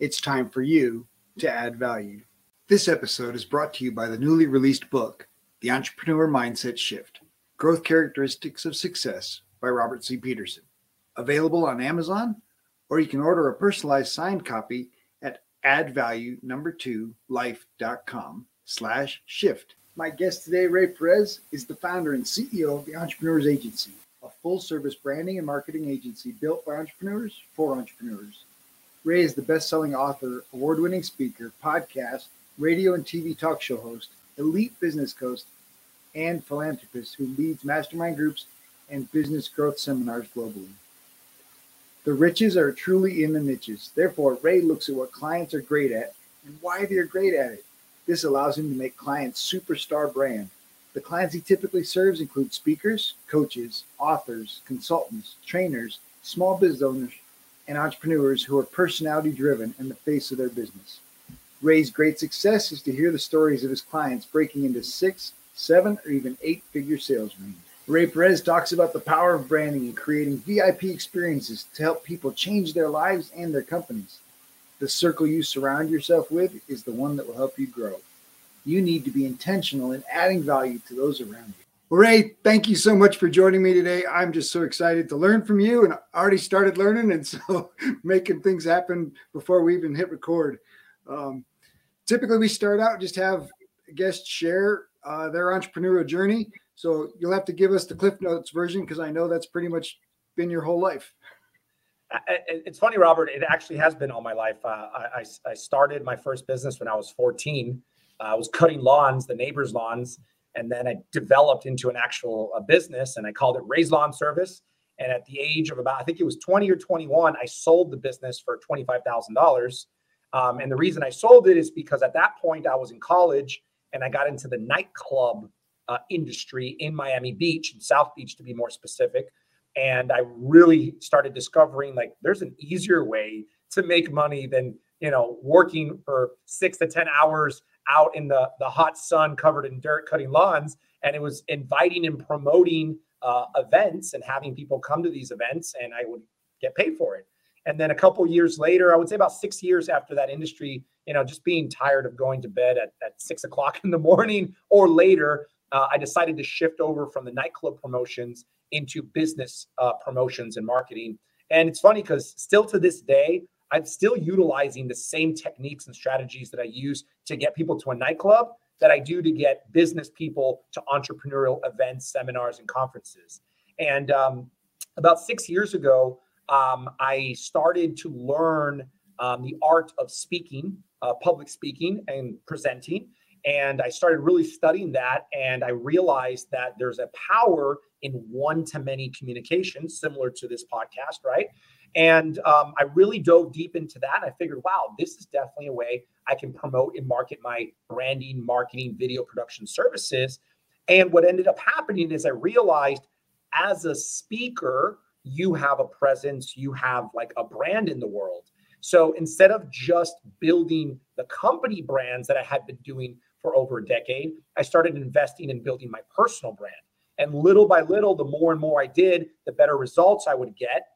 it's time for you to add value. This episode is brought to you by the newly released book, The Entrepreneur Mindset Shift Growth Characteristics of Success by Robert C. Peterson. Available on Amazon, or you can order a personalized signed copy at addvalue number two life.com slash shift. My guest today, Rey Perez, is the founder and CEO of the Entrepreneurs Agency, a full service branding and marketing agency built by entrepreneurs for entrepreneurs. Rey is the best selling author, award winning speaker, podcast, radio and TV talk show host, elite business coach, and philanthropist who leads mastermind groups and business growth seminars globally. The riches are truly in the niches. Therefore, Rey looks at what clients are great at and why they're great at it. This allows him to make clients superstar brand. The clients he typically serves include speakers, coaches, authors, consultants, trainers, small business owners, and entrepreneurs who are personality driven in the face of their business. Rey's great success is to hear the stories of his clients breaking into six, seven, or even eight figure sales range. Rey Perez talks about the power of branding and creating VIP experiences to help people change their lives and their companies. The circle you surround yourself with is the one that will help you grow. You need to be intentional in adding value to those around you. Rey, thank you so much for joining me today. I'm just so excited to learn from you and I already started learning and so making things happen before we even hit record. Um, typically, we start out just have guests share uh, their entrepreneurial journey. So you'll have to give us the Cliff Notes version because I know that's pretty much been your whole life. It's funny, Robert. It actually has been all my life. Uh, I, I, started my first business when I was 14. Uh, I was cutting lawns, the neighbors' lawns and then I developed into an actual uh, business and I called it Rey's Lawn Service. And at the age of about, I think it was 20 or 21, I sold the business for $25,000. Um, and the reason I sold it is because at that point I was in college and I got into the nightclub uh, industry in Miami Beach, in South Beach to be more specific. And I really started discovering like there's an easier way to make money than, you know, working for six to 10 hours out in the, the hot sun covered in dirt cutting lawns. And it was inviting and promoting uh, events and having people come to these events, and I would get paid for it. And then a couple years later, I would say about six years after that industry, you know, just being tired of going to bed at, at six o'clock in the morning or later, uh, I decided to shift over from the nightclub promotions into business uh, promotions and marketing. And it's funny because still to this day, I'm still utilizing the same techniques and strategies that I use to get people to a nightclub that I do to get business people to entrepreneurial events, seminars, and conferences. And um, about six years ago, um, I started to learn um, the art of speaking, uh, public speaking, and presenting. And I started really studying that. And I realized that there's a power in one to many communication, similar to this podcast, right? And um, I really dove deep into that. And I figured, wow, this is definitely a way I can promote and market my branding, marketing, video production services. And what ended up happening is I realized as a speaker, you have a presence, you have like a brand in the world. So instead of just building the company brands that I had been doing for over a decade, I started investing in building my personal brand. And little by little, the more and more I did, the better results I would get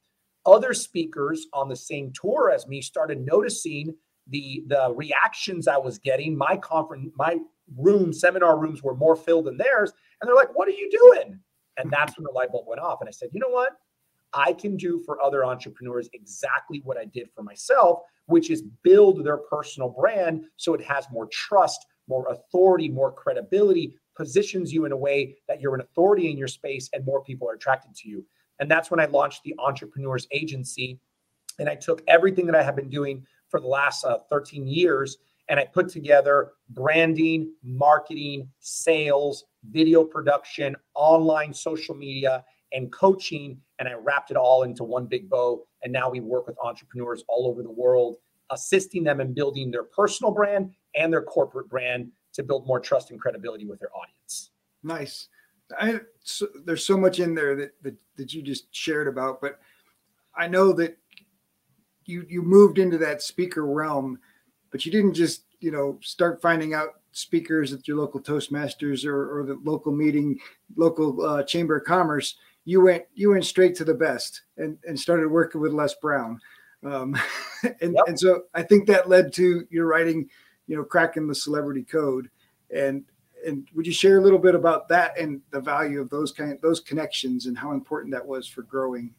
other speakers on the same tour as me started noticing the the reactions I was getting. My conference, my room, seminar rooms were more filled than theirs, and they're like, "What are you doing?" And that's when the light bulb went off. And I said, "You know what? I can do for other entrepreneurs exactly what I did for myself, which is build their personal brand so it has more trust, more authority, more credibility, positions you in a way that you're an authority in your space and more people are attracted to you. And that's when I launched the Entrepreneurs Agency. And I took everything that I have been doing for the last uh, 13 years and I put together branding, marketing, sales, video production, online social media, and coaching. And I wrapped it all into one big bow. And now we work with entrepreneurs all over the world assisting them in building their personal brand and their corporate brand to build more trust and credibility with their audience. Nice. I, so, there's so much in there that, that that you just shared about, but I know that you you moved into that speaker realm, but you didn't just you know start finding out speakers at your local Toastmasters or, or the local meeting, local uh, Chamber of Commerce. You went you went straight to the best and and started working with Les Brown, um, and yep. and so I think that led to your writing, you know, cracking the celebrity code, and and would you share a little bit about that and the value of those kind of those connections and how important that was for growing?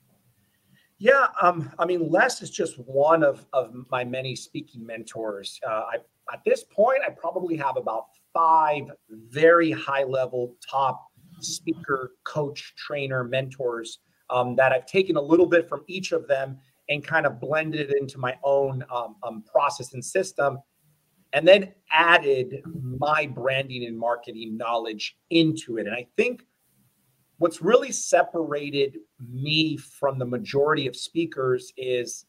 Yeah um, i mean les is just one of, of my many speaking mentors. Uh, I, at this point i probably have about five very high level top speaker coach trainer mentors um, that i've taken a little bit from each of them and kind of blended it into my own um, um process and system and then added my branding and marketing knowledge into it. And I think what's really separated me from the majority of speakers is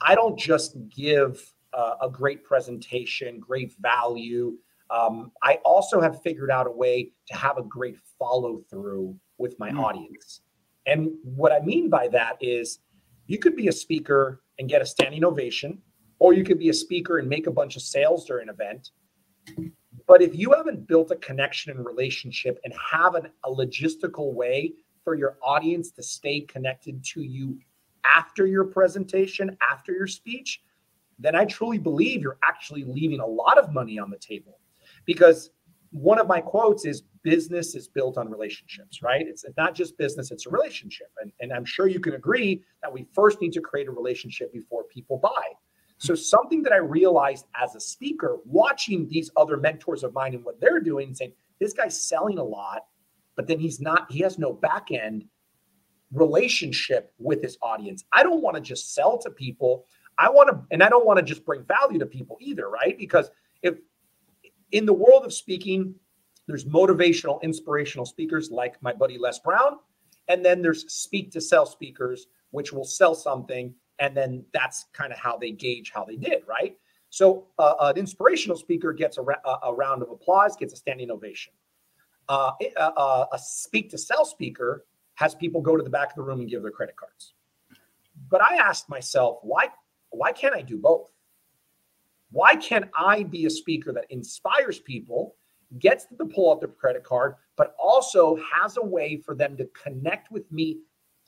I don't just give uh, a great presentation, great value. Um, I also have figured out a way to have a great follow through with my mm. audience. And what I mean by that is you could be a speaker and get a standing ovation or you could be a speaker and make a bunch of sales during an event. But if you haven't built a connection and relationship and have an, a logistical way for your audience to stay connected to you after your presentation, after your speech, then I truly believe you're actually leaving a lot of money on the table. Because one of my quotes is business is built on relationships, right? It's not just business, it's a relationship. And, and I'm sure you can agree that we first need to create a relationship before people buy. So, something that I realized as a speaker, watching these other mentors of mine and what they're doing, saying, this guy's selling a lot, but then he's not, he has no back end relationship with his audience. I don't want to just sell to people. I want to, and I don't want to just bring value to people either, right? Because if in the world of speaking, there's motivational, inspirational speakers like my buddy Les Brown, and then there's speak to sell speakers, which will sell something and then that's kind of how they gauge how they did right? So uh, an inspirational speaker gets a, ra- a, round of applause gets a standing ovation. Uh, a, uh, uh, a speak to sell speaker has people go to the back of the room and give their credit cards. But i asked myself why why can't i do both? Why can't i be a speaker that inspires people gets them to pull out their credit card but also has a way for them to connect with me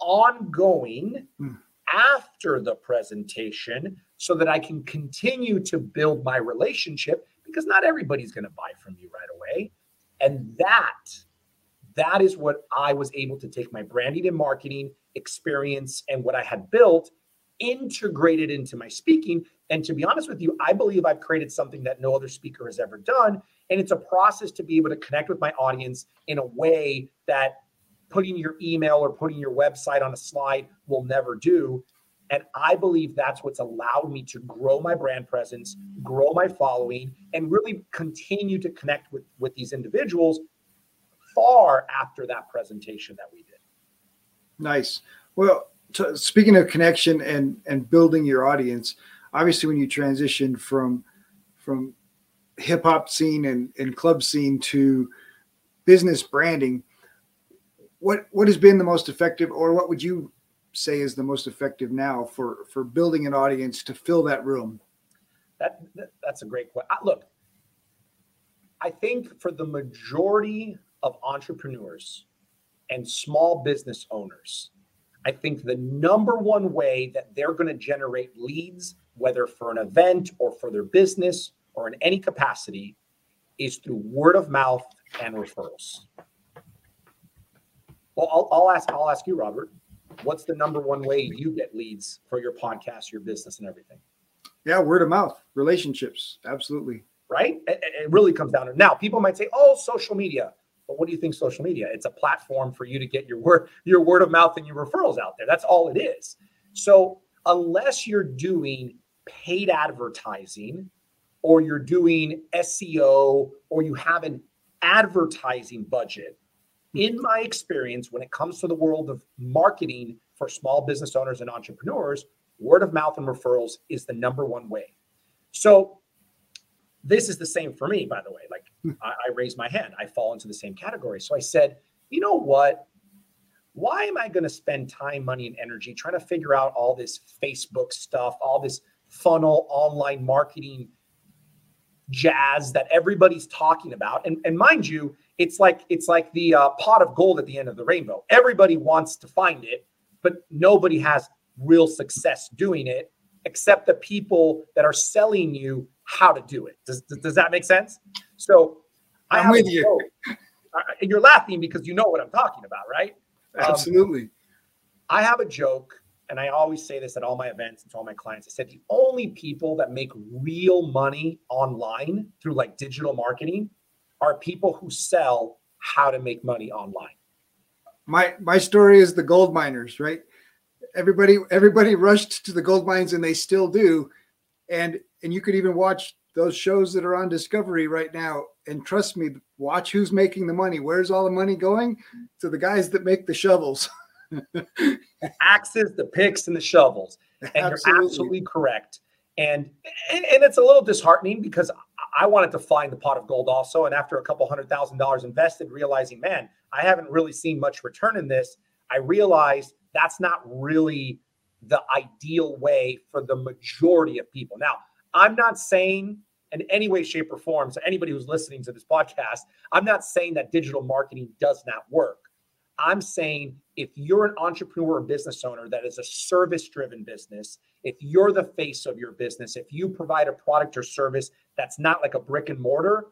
ongoing mm after the presentation so that I can continue to build my relationship because not everybody's going to buy from you right away. And that that is what I was able to take my branding and marketing experience and what I had built integrated into my speaking and to be honest with you I believe I've created something that no other speaker has ever done and it's a process to be able to connect with my audience in a way that putting your email or putting your website on a slide will never do. And I believe that's what's allowed me to grow my brand presence, grow my following, and really continue to connect with, with these individuals far after that presentation that we did. Nice. Well, t- speaking of connection and and building your audience, obviously when you transition from from hip hop scene and, and club scene to business branding, what what has been the most effective, or what would you say is the most effective now for for building an audience to fill that room? That, that that's a great question. Look, I think for the majority of entrepreneurs and small business owners, I think the number one way that they're going to generate leads, whether for an event or for their business or in any capacity, is through word of mouth and referrals. Well, I'll, I'll ask. I'll ask you, Robert. What's the number one way you get leads for your podcast, your business, and everything? Yeah, word of mouth, relationships, absolutely. Right. It, it really comes down to now. People might say, "Oh, social media." But what do you think social media? It's a platform for you to get your word, your word of mouth, and your referrals out there. That's all it is. So unless you're doing paid advertising, or you're doing SEO, or you have an advertising budget Hmm. in my experience, when it comes to the world of marketing for small business owners and entrepreneurs, word of mouth and referrals is the number one way. So this is the same for me, by the way. Like hmm. I, I raised my hand, I fall into the same category. So I said, you know what? Why am I going to spend time, money, and energy trying to figure out all this Facebook stuff, all this funnel online marketing jazz that everybody's talking about? And, and mind you, it's like it's like the uh, pot of gold at the end of the rainbow. Everybody wants to find it, but nobody has real success doing it except the people that are selling you how to do it. Does, does that make sense? So I'm with you. and you're laughing because you know what I'm talking about, right? Um, Absolutely. Um, I have a joke, and I always say this at all my events and to all my clients. I said the only people that make real money online through like digital marketing are people who sell how to make money online. My my story is the gold miners, right? Everybody everybody rushed to the gold mines and they still do. And and you could even watch those shows that are on Discovery right now. And trust me, watch who's making the money. Where's all the money going? To the guys that make the shovels. the axes, the picks, and the shovels. And absolutely. you're absolutely correct. And, and and it's a little disheartening because I wanted to find the pot of gold also. And after a couple hundred thousand dollars invested, realizing, man, I haven't really seen much return in this, I realized that's not really the ideal way for the majority of people. Now, I'm not saying in any way, shape, or form, so anybody who's listening to this podcast, I'm not saying that digital marketing does not work. I'm saying if you're an entrepreneur or business owner that is a service driven business, if you're the face of your business, if you provide a product or service that's not like a brick and mortar,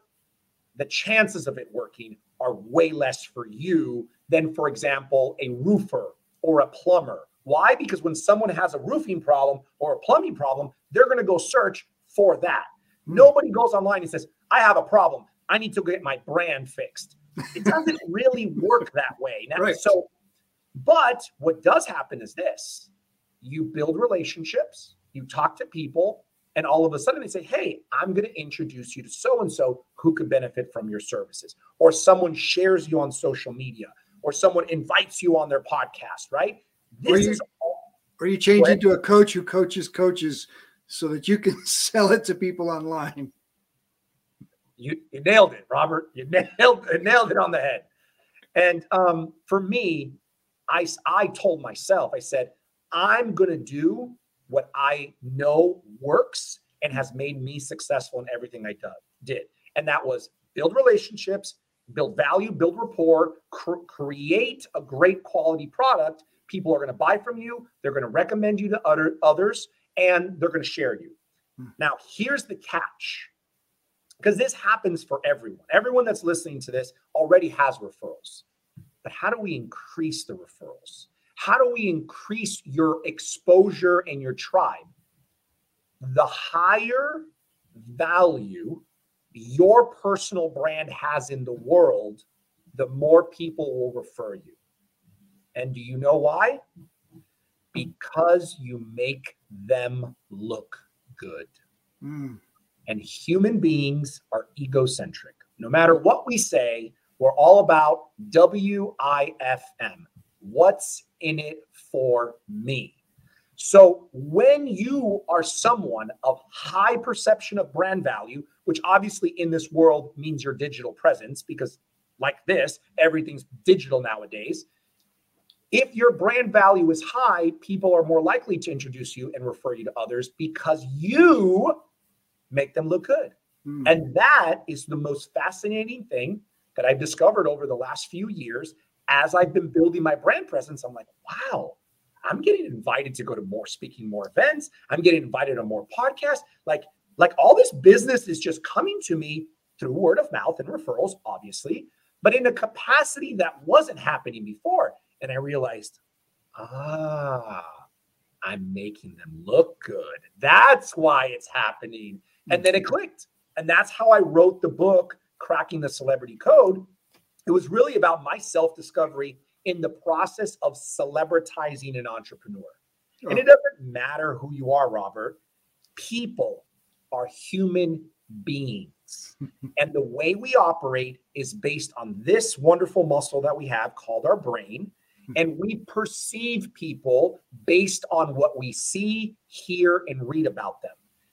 the chances of it working are way less for you than, for example, a roofer or a plumber. Why? Because when someone has a roofing problem or a plumbing problem, they're going to go search for that. Hmm. Nobody goes online and says, I have a problem. I need to get my brand fixed. It doesn't really work that way. Now, right. So, but what does happen is this you build relationships, you talk to people, and all of a sudden they say, Hey, I'm going to introduce you to so and so who could benefit from your services. Or someone shares you on social media, or someone invites you on their podcast, right? This or you, is or you change into a coach who coaches coaches so that you can sell it to people online. You, you nailed it, Robert. You nailed, nailed it on the head. And um, for me, I, I told myself, I said, I'm going to do what I know works and has made me successful in everything I did. And that was build relationships, build value, build rapport, cr- create a great quality product. People are going to buy from you. They're going to recommend you to other, others and they're going to share you. Hmm. Now, here's the catch because this happens for everyone. Everyone that's listening to this already has referrals. But how do we increase the referrals? How do we increase your exposure and your tribe? The higher value your personal brand has in the world, the more people will refer you. And do you know why? Because you make them look good. Mm. And human beings are egocentric. No matter what we say, we're all about WIFM. What's in it for me? So when you are someone of high perception of brand value, which obviously in this world means your digital presence, because like this, everything's digital nowadays. If your brand value is high, people are more likely to introduce you and refer you to others because you make them look good. Mm. And that is the most fascinating thing that I've discovered over the last few years as I've been building my brand presence. I'm like, wow, I'm getting invited to go to more speaking, more events. I'm getting invited on more podcasts. Like, like all this business is just coming to me through word of mouth and referrals, obviously, but in a capacity that wasn't happening before. And I realized, ah, I'm making them look good. That's why it's happening. And then it clicked. And that's how I wrote the book, Cracking the Celebrity Code. It was really about my self discovery in the process of celebritizing an entrepreneur. Oh. And it doesn't matter who you are, Robert. People are human beings. and the way we operate is based on this wonderful muscle that we have called our brain. Hmm. And we perceive people based on what we see, hear, and read about them.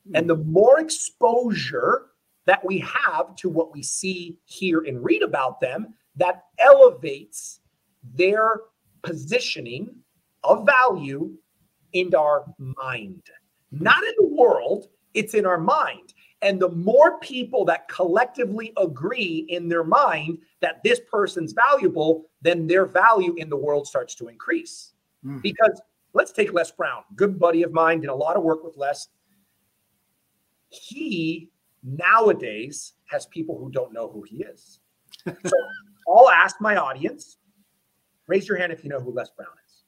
Hmm. And the more exposure that we have to what we see, hear, and read about them, that elevates their positioning of value in our mind. Not in the world, it's in our mind. And the more people that collectively agree in their mind that this person's valuable, then their value in the world starts to increase. Mm. Because let's take Les Brown, good buddy of mine, did a lot of work with Les. He nowadays has people who don't know who he is. so I'll ask my audience, raise your hand if you know who Les Brown is.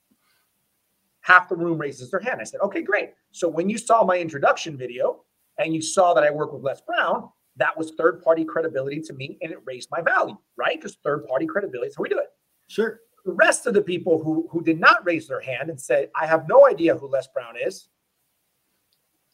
Half the room raises their hand. I said, okay, great. So when you saw my introduction video and you saw that I work with Les Brown, that was third party credibility to me and it raised my value, right? Because third party credibility is how we do it. Sure. The rest of the people who, who did not raise their hand and said, I have no idea who Les Brown is,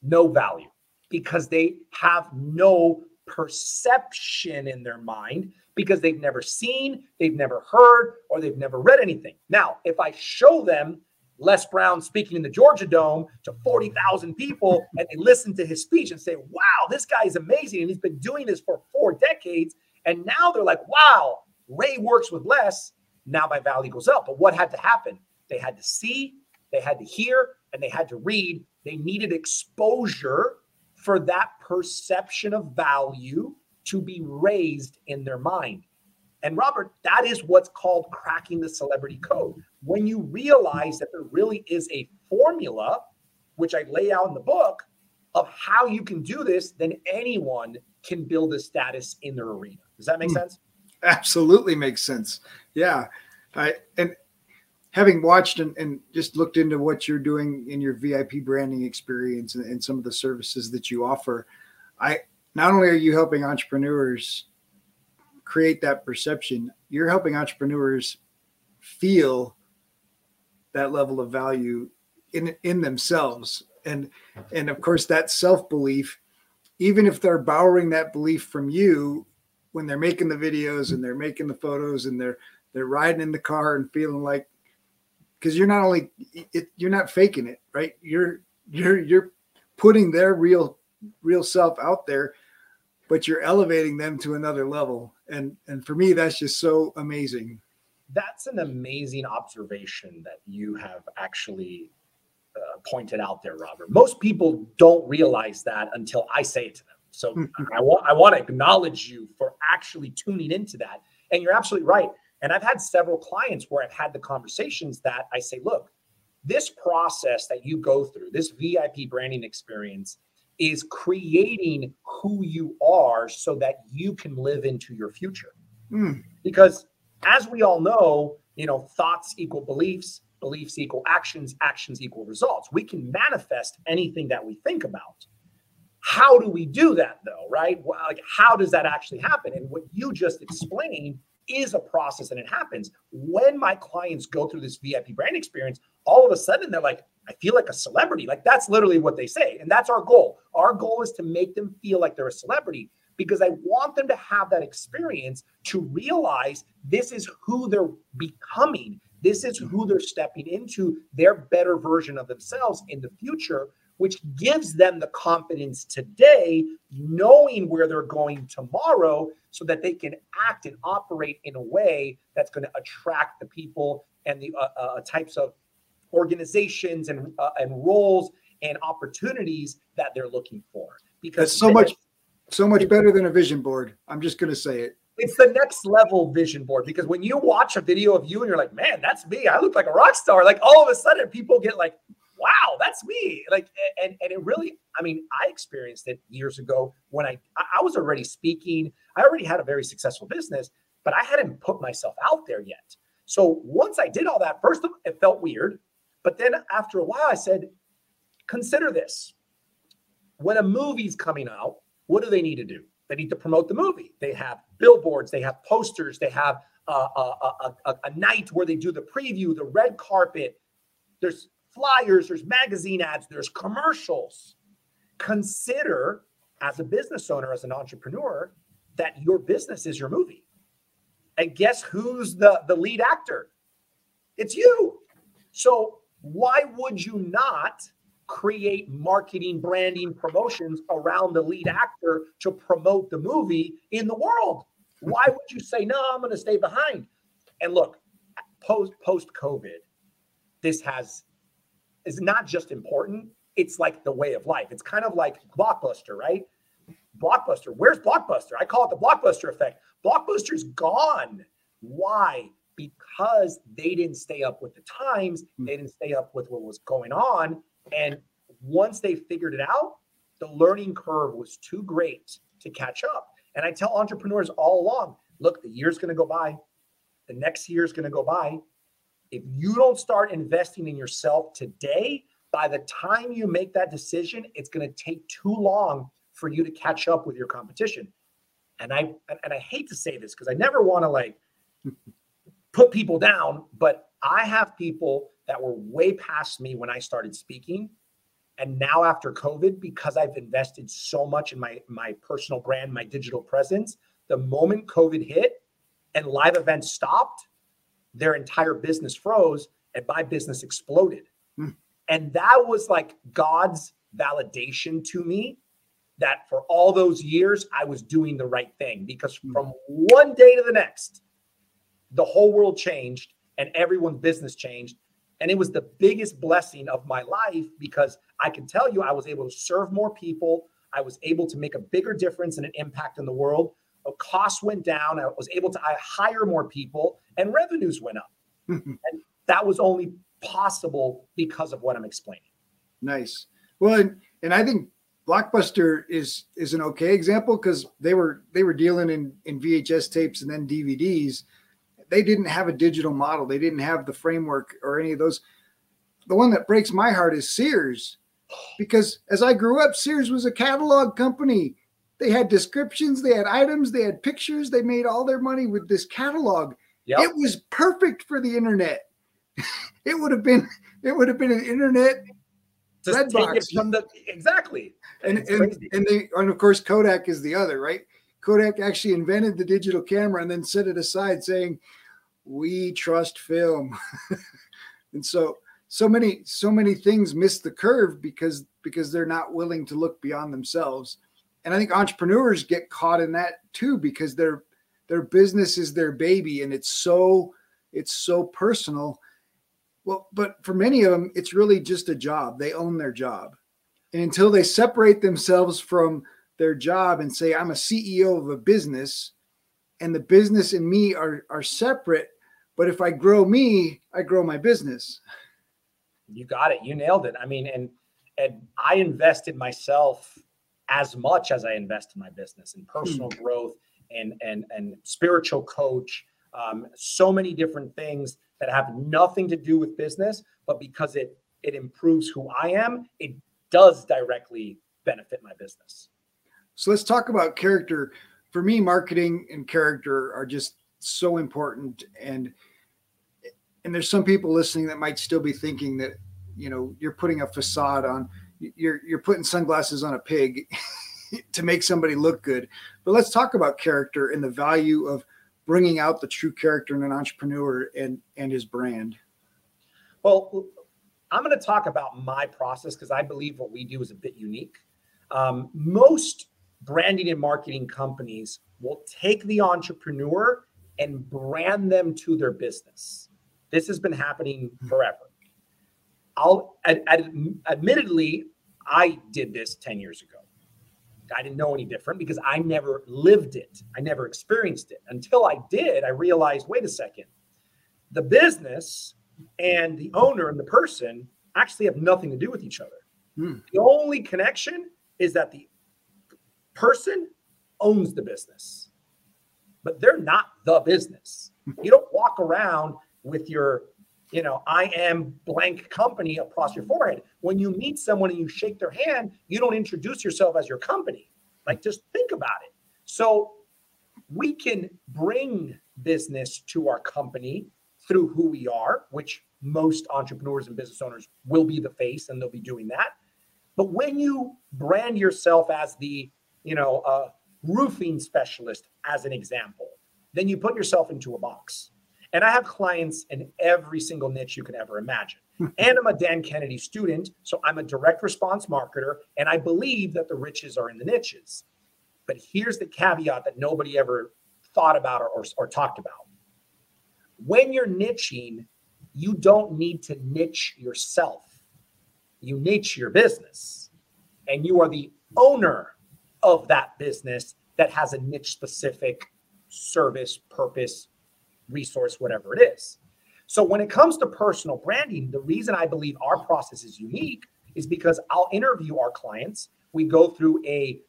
no value because they have no perception in their mind because they've never seen, they've never heard, or they've never read anything. Now, if I show them Les Brown speaking in the Georgia Dome to 40,000 people and they listen to his speech and say, wow, this guy is amazing and he's been doing this for four decades. And now they're like, wow, Rey works with Les. Now my value goes up. But what had to happen? They had to see, they had to hear, and they had to read. They needed exposure for that perception of value to be raised in their mind. And Robert, that is what's called cracking the celebrity code. When you realize that there really is a formula, which I lay out in the book, of how you can do this, then anyone can build a status in their arena. Does that make hmm. sense? Absolutely makes sense. Yeah. I, and having watched and, and, just looked into what you're doing in your VIP branding experience and, and, some of the services that you offer, I not only are you helping entrepreneurs create that perception, you're helping entrepreneurs feel that level of value in in themselves. And and of course that self-belief, even if they're borrowing that belief from you when they're making the videos and they're making the photos and they're they're riding in the car and feeling like because you're not only it, you're not faking it, right? You're you're you're putting their real real self out there, but you're elevating them to another level. And and for me, that's just so amazing. That's an amazing observation that you have actually uh, pointed out there, Robert. Most people don't realize that until I say it to them. So I want I want to acknowledge you for actually tuning into that. And you're absolutely right. And I've had several clients where I've had the conversations that I say, look, this process that you go through, this VIP branding experience is creating who you are so that you can live into your future. Mm. Because as we all know, you know, thoughts equal beliefs, beliefs equal actions, actions equal results. We can manifest anything that we think about. How do we do that though, right? Like how does that actually happen? And what you just explained is a process and it happens. When my clients go through this VIP brand experience, all of a sudden they're like, I feel like a celebrity. Like that's literally what they say. And that's our goal. Our goal is to make them feel like they're a celebrity because I want them to have that experience to realize this is who they're becoming. This is who they're stepping into their better version of themselves in the future which gives them the confidence today, knowing where they're going tomorrow, so that they can act and operate in a way that's going to attract the people and the uh, uh, types of organizations and uh, and roles and opportunities that they're looking for. Because that's so much, so much better than a vision board. I'm just going to say it. It's the next level vision board because when you watch a video of you and you're like, man, that's me. I look like a rock star. Like all of a sudden, people get like, wow, that's me. Like, and and it really, I mean, I experienced it years ago when I I was already speaking. I already had a very successful business, but I hadn't put myself out there yet. So once I did all that, first of, it felt weird, but then after a while, I said, consider this: when a movie's coming out, what do they need to do? They need to promote the movie. They have billboards, they have posters, they have a, a, a, a night where they do the preview, the red carpet. There's flyers, there's magazine ads, there's commercials. Consider as a business owner, as an entrepreneur, that your business is your movie. And guess who's the, the lead actor? It's you. So why would you not create marketing, branding, promotions around the lead actor to promote the movie in the world. Why would you say, no, I'm going to stay behind? And look, post post COVID, this has is not just important, it's like the way of life. It's kind of like Blockbuster, right? Blockbuster. Where's Blockbuster? I call it the Blockbuster effect. Blockbuster's gone. Why? Because they didn't stay up with the times, hmm. they didn't stay up with what was going on. And once they figured it out, the learning curve was too great to catch up. And I tell entrepreneurs all along look, the year's going to go by, the next year's going to go by. If you don't start investing in yourself today, by the time you make that decision, it's going to take too long for you to catch up with your competition. And I and I hate to say this because I never want to like put people down, but I have people that were way past me when I started speaking. And now after COVID, because I've invested so much in my my personal brand, my digital presence, the moment COVID hit and live events stopped, their entire business froze and my business exploded. Hmm. And that was like God's validation to me that for all those years I was doing the right thing because hmm. from one day to the next, the whole world changed and everyone's business changed. And it was the biggest blessing of my life because I can tell you I was able to serve more people. I was able to make a bigger difference and an impact in the world. The costs went down. I was able to hire more people and revenues went up. and that was only possible because of what I'm explaining. Nice. Well, and, and I think Blockbuster is is an okay example because they were they were dealing in in VHS tapes and then DVDs. They didn't have a digital model. They didn't have the framework or any of those. The one that breaks my heart is Sears, because as I grew up, Sears was a catalog company. They had descriptions, they had items, they had pictures. They made all their money with this catalog. Yep. It was perfect for the internet. it would have been it would have been an internet just red box. the exactly. And and, and they and of course Kodak is the other, right? Kodak actually invented the digital camera and then set it aside saying, We trust film. and so so many so many things miss the curve because because they're not willing to look beyond themselves. And I think entrepreneurs get caught in that too because their their business is their baby and it's so it's so personal well, but for many of them, it's really just a job. They own their job. And until they separate themselves from their job and say, I'm a CEO of a business and the business and me are, are separate. But if I grow me, I grow my business. You got it. You nailed it. I mean, and and I invested myself as much as I invest in my business and personal hmm. growth and and and spiritual coach, um, so many different things that have nothing to do with business, but because it it improves who I am, it does directly benefit my business. So let's talk about character. For me, marketing and character are just so important and and there's some people listening that might still be thinking that you know you're putting a facade on you're you're putting sunglasses on a pig to make somebody look good but let's talk about character and the value of bringing out the true character in an entrepreneur and and his brand? Well, I'm going to talk about my process because I believe what we do is a bit unique. Um, most branding and marketing companies will take the entrepreneur and brand them to their business. This has been happening hmm. forever. I'll ad, ad, admittedly, I did this 10 years ago. I didn't know any different because I never lived it. I never experienced it. Until I did, I realized wait a second, the business and the owner and the person actually have nothing to do with each other. Hmm. The only connection is that the person owns the business, but they're not the business. You don't walk around with your you know, I am blank company across your forehead. When you meet someone and you shake their hand, you don't introduce yourself as your company. Like, just think about it. So, we can bring business to our company through who we are, which most entrepreneurs and business owners will be the face and they'll be doing that. But when you brand yourself as the, you know, uh, roofing specialist, as an example, then you put yourself into a box And I have clients in every single niche you can ever imagine. and I'm a Dan Kennedy student. So I'm a direct response marketer. And I believe that the riches are in the niches. But here's the caveat that nobody ever thought about or, or, or talked about. When you're niching, you don't need to niche yourself, you niche your business. And you are the owner of that business that has a niche specific service, purpose, resource, whatever it is. So when it comes to personal branding, the reason I believe our process is unique is because I'll interview our clients. We go through a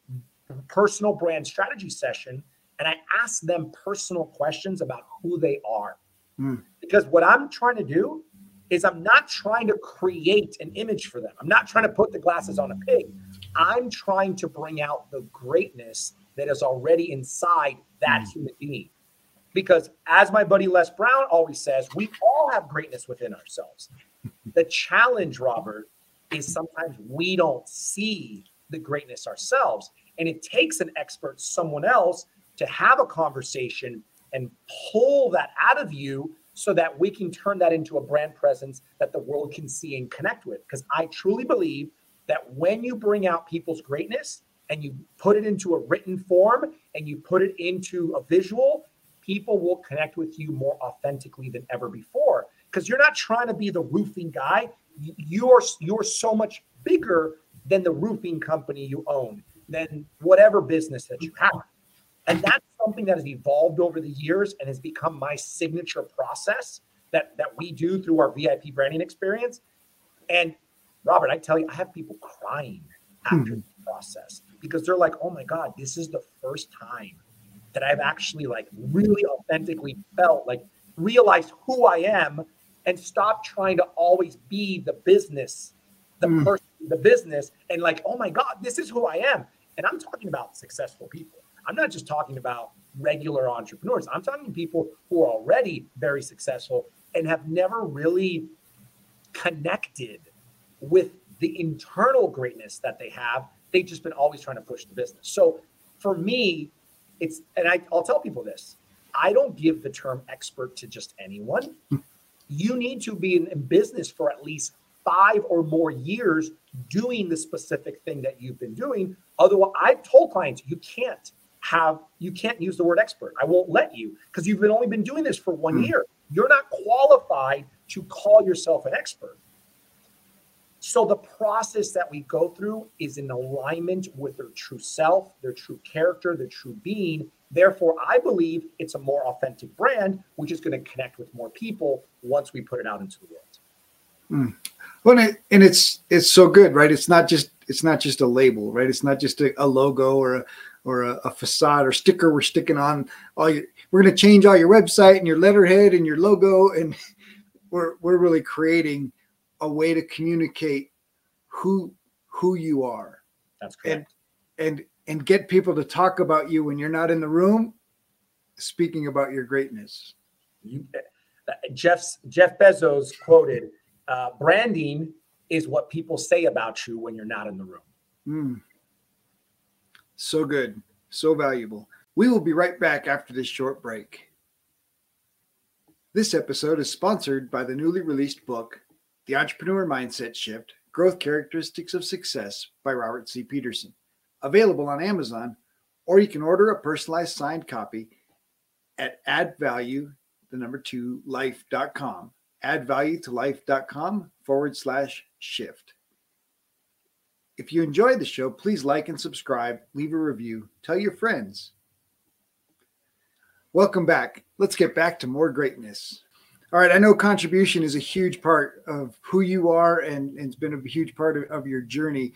personal brand strategy session and I ask them personal questions about who they are. Mm. Because what I'm trying to do is I'm not trying to create an image for them. I'm not trying to put the glasses on a pig. I'm trying to bring out the greatness that is already inside that mm. human being. Because as my buddy Les Brown always says, we all have greatness within ourselves. the challenge, Robert, is sometimes we don't see the greatness ourselves. And it takes an expert, someone else, to have a conversation and pull that out of you so that we can turn that into a brand presence that the world can see and connect with. Because I truly believe that when you bring out people's greatness and you put it into a written form and you put it into a visual, people will connect with you more authentically than ever before. Because you're not trying to be the roofing guy. You're you're so much bigger than the roofing company you own, than whatever business that you have. And that's something that has evolved over the years and has become my signature process that, that we do through our VIP branding experience. And Robert, I tell you, I have people crying after hmm. the process because they're like, oh my God, this is the first time that I've actually like really authentically felt like realized who I am and stop trying to always be the business, the mm. person, the business, and like, oh my God, this is who I am. And I'm talking about successful people. I'm not just talking about regular entrepreneurs. I'm talking people who are already very successful and have never really connected with the internal greatness that they have. They've just been always trying to push the business. So for me, it's, and I, I'll tell people this I don't give the term expert to just anyone. You need to be in, in business for at least five or more years doing the specific thing that you've been doing. Otherwise, I've told clients you can't have you can't use the word expert. I won't let you because you've been only been doing this for one mm. year. You're not qualified to call yourself an expert. So the process that we go through is in alignment with their true self, their true character, their true being. Therefore, I believe it's a more authentic brand, which is going to connect with more people once we put it out into the world. Mm. Well, and, it, and it's it's so good, right? It's not just it's not just a label, right? It's not just a, a logo or a, or a, a, facade or sticker we're sticking on all your we're going to change all your website and your letterhead and your logo and we're we're really creating a way to communicate who who you are that's correct and and and get people to talk about you when you're not in the room speaking about your greatness you uh, jeff's jeff bezos quoted uh, branding is what people say about you when you're not in the room mm. So good, so valuable. We will be right back after this short break. This episode is sponsored by the newly released book, The Entrepreneur Mindset Shift Growth Characteristics of Success by Robert C. Peterson, available on Amazon, or you can order a personalized signed copy at add value, the number two, life.com. Add value to life.com forward slash shift. If you enjoyed the show, please like and subscribe, leave a review, tell your friends. Welcome back. Let's get back to more greatness. All right, I know contribution is a huge part of who you are and, and it's been a huge part of, of your journey.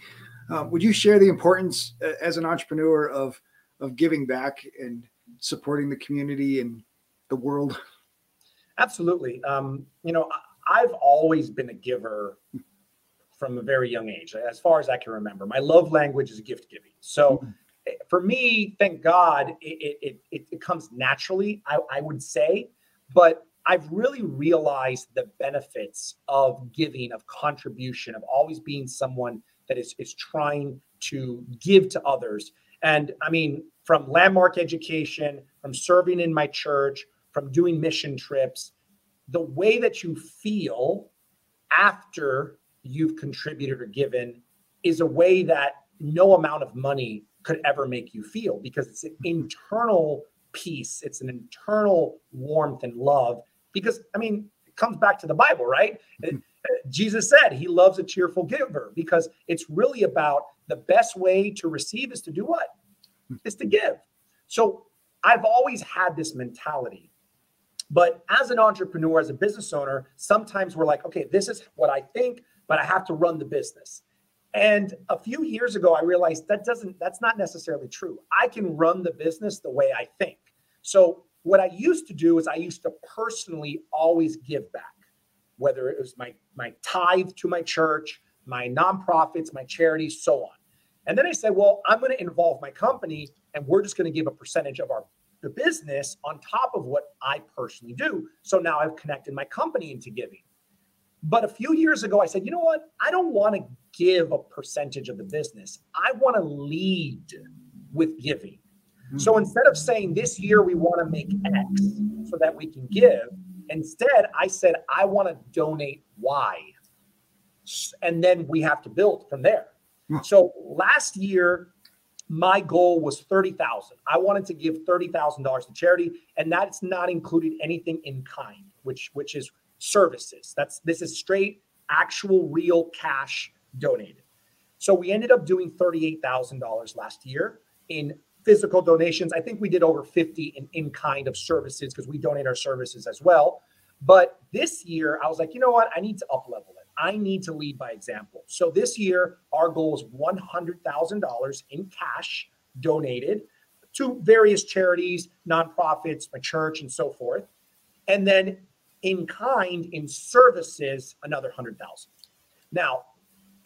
Um, would you share the importance uh, as an entrepreneur of of giving back and supporting the community and the world? Absolutely. Um, you know, I've always been a giver from a very young age, as far as I can remember. My love language is gift giving. So. Eh, for me, thank God, it, it, it, it comes naturally, I, I would say. But I've really realized the benefits of giving, of contribution, of always being someone that is, is trying to give to others. And I mean, from landmark education, from serving in my church, from doing mission trips, the way that you feel after you've contributed or given is a way that no amount of money could ever make you feel because it's an internal peace, it's an internal warmth and love. Because, I mean, it comes back to the Bible, right? Hmm. Jesus said he loves a cheerful giver because it's really about the best way to receive is to do what? Hmm. Is to give. So I've always had this mentality. But as an entrepreneur, as a business owner, sometimes we're like, okay, this is what I think, but I have to run the business. And a few years ago, I realized that doesn't, that's not necessarily true. I can run the business the way I think. So, what I used to do is I used to personally always give back, whether it was my, my tithe to my church, my nonprofits, my charities, so on. And then I said, well, I'm going to involve my company and we're just going to give a percentage of our the business on top of what I personally do. So now I've connected my company into giving. But a few years ago, I said, you know what? I don't want to give a percentage of the business. I want to lead with giving. Mm-hmm. So instead of saying this year we want to make X so that we can give, instead I said, I want to donate Y. And then we have to build from there. So last year, my goal was 30,000. I wanted to give $30,000 to charity and that's not included anything in kind, which which is services. That's this is straight actual real cash donated. So we ended up doing $38,000 last year in physical donations. I think we did over 50 in in kind of services because we donate our services as well. But this year I was like, you know what? I need to up level it. I need to lead by example. So this year, our goal is $100,000 in cash donated to various charities, nonprofits, my church, and so forth. And then in kind, in services, another 100,000. Now,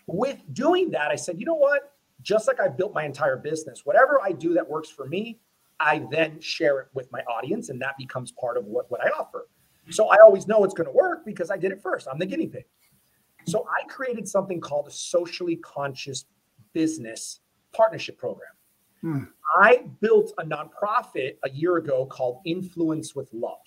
with doing that, I said, you know what? Just like I built my entire business, whatever I do that works for me, I then share it with my audience, and that becomes part of what, what I offer. So I always know it's going to work because I did it first. I'm the guinea pig. So I created something called a socially conscious business partnership program. Hmm. I built a nonprofit a year ago called Influence with Love.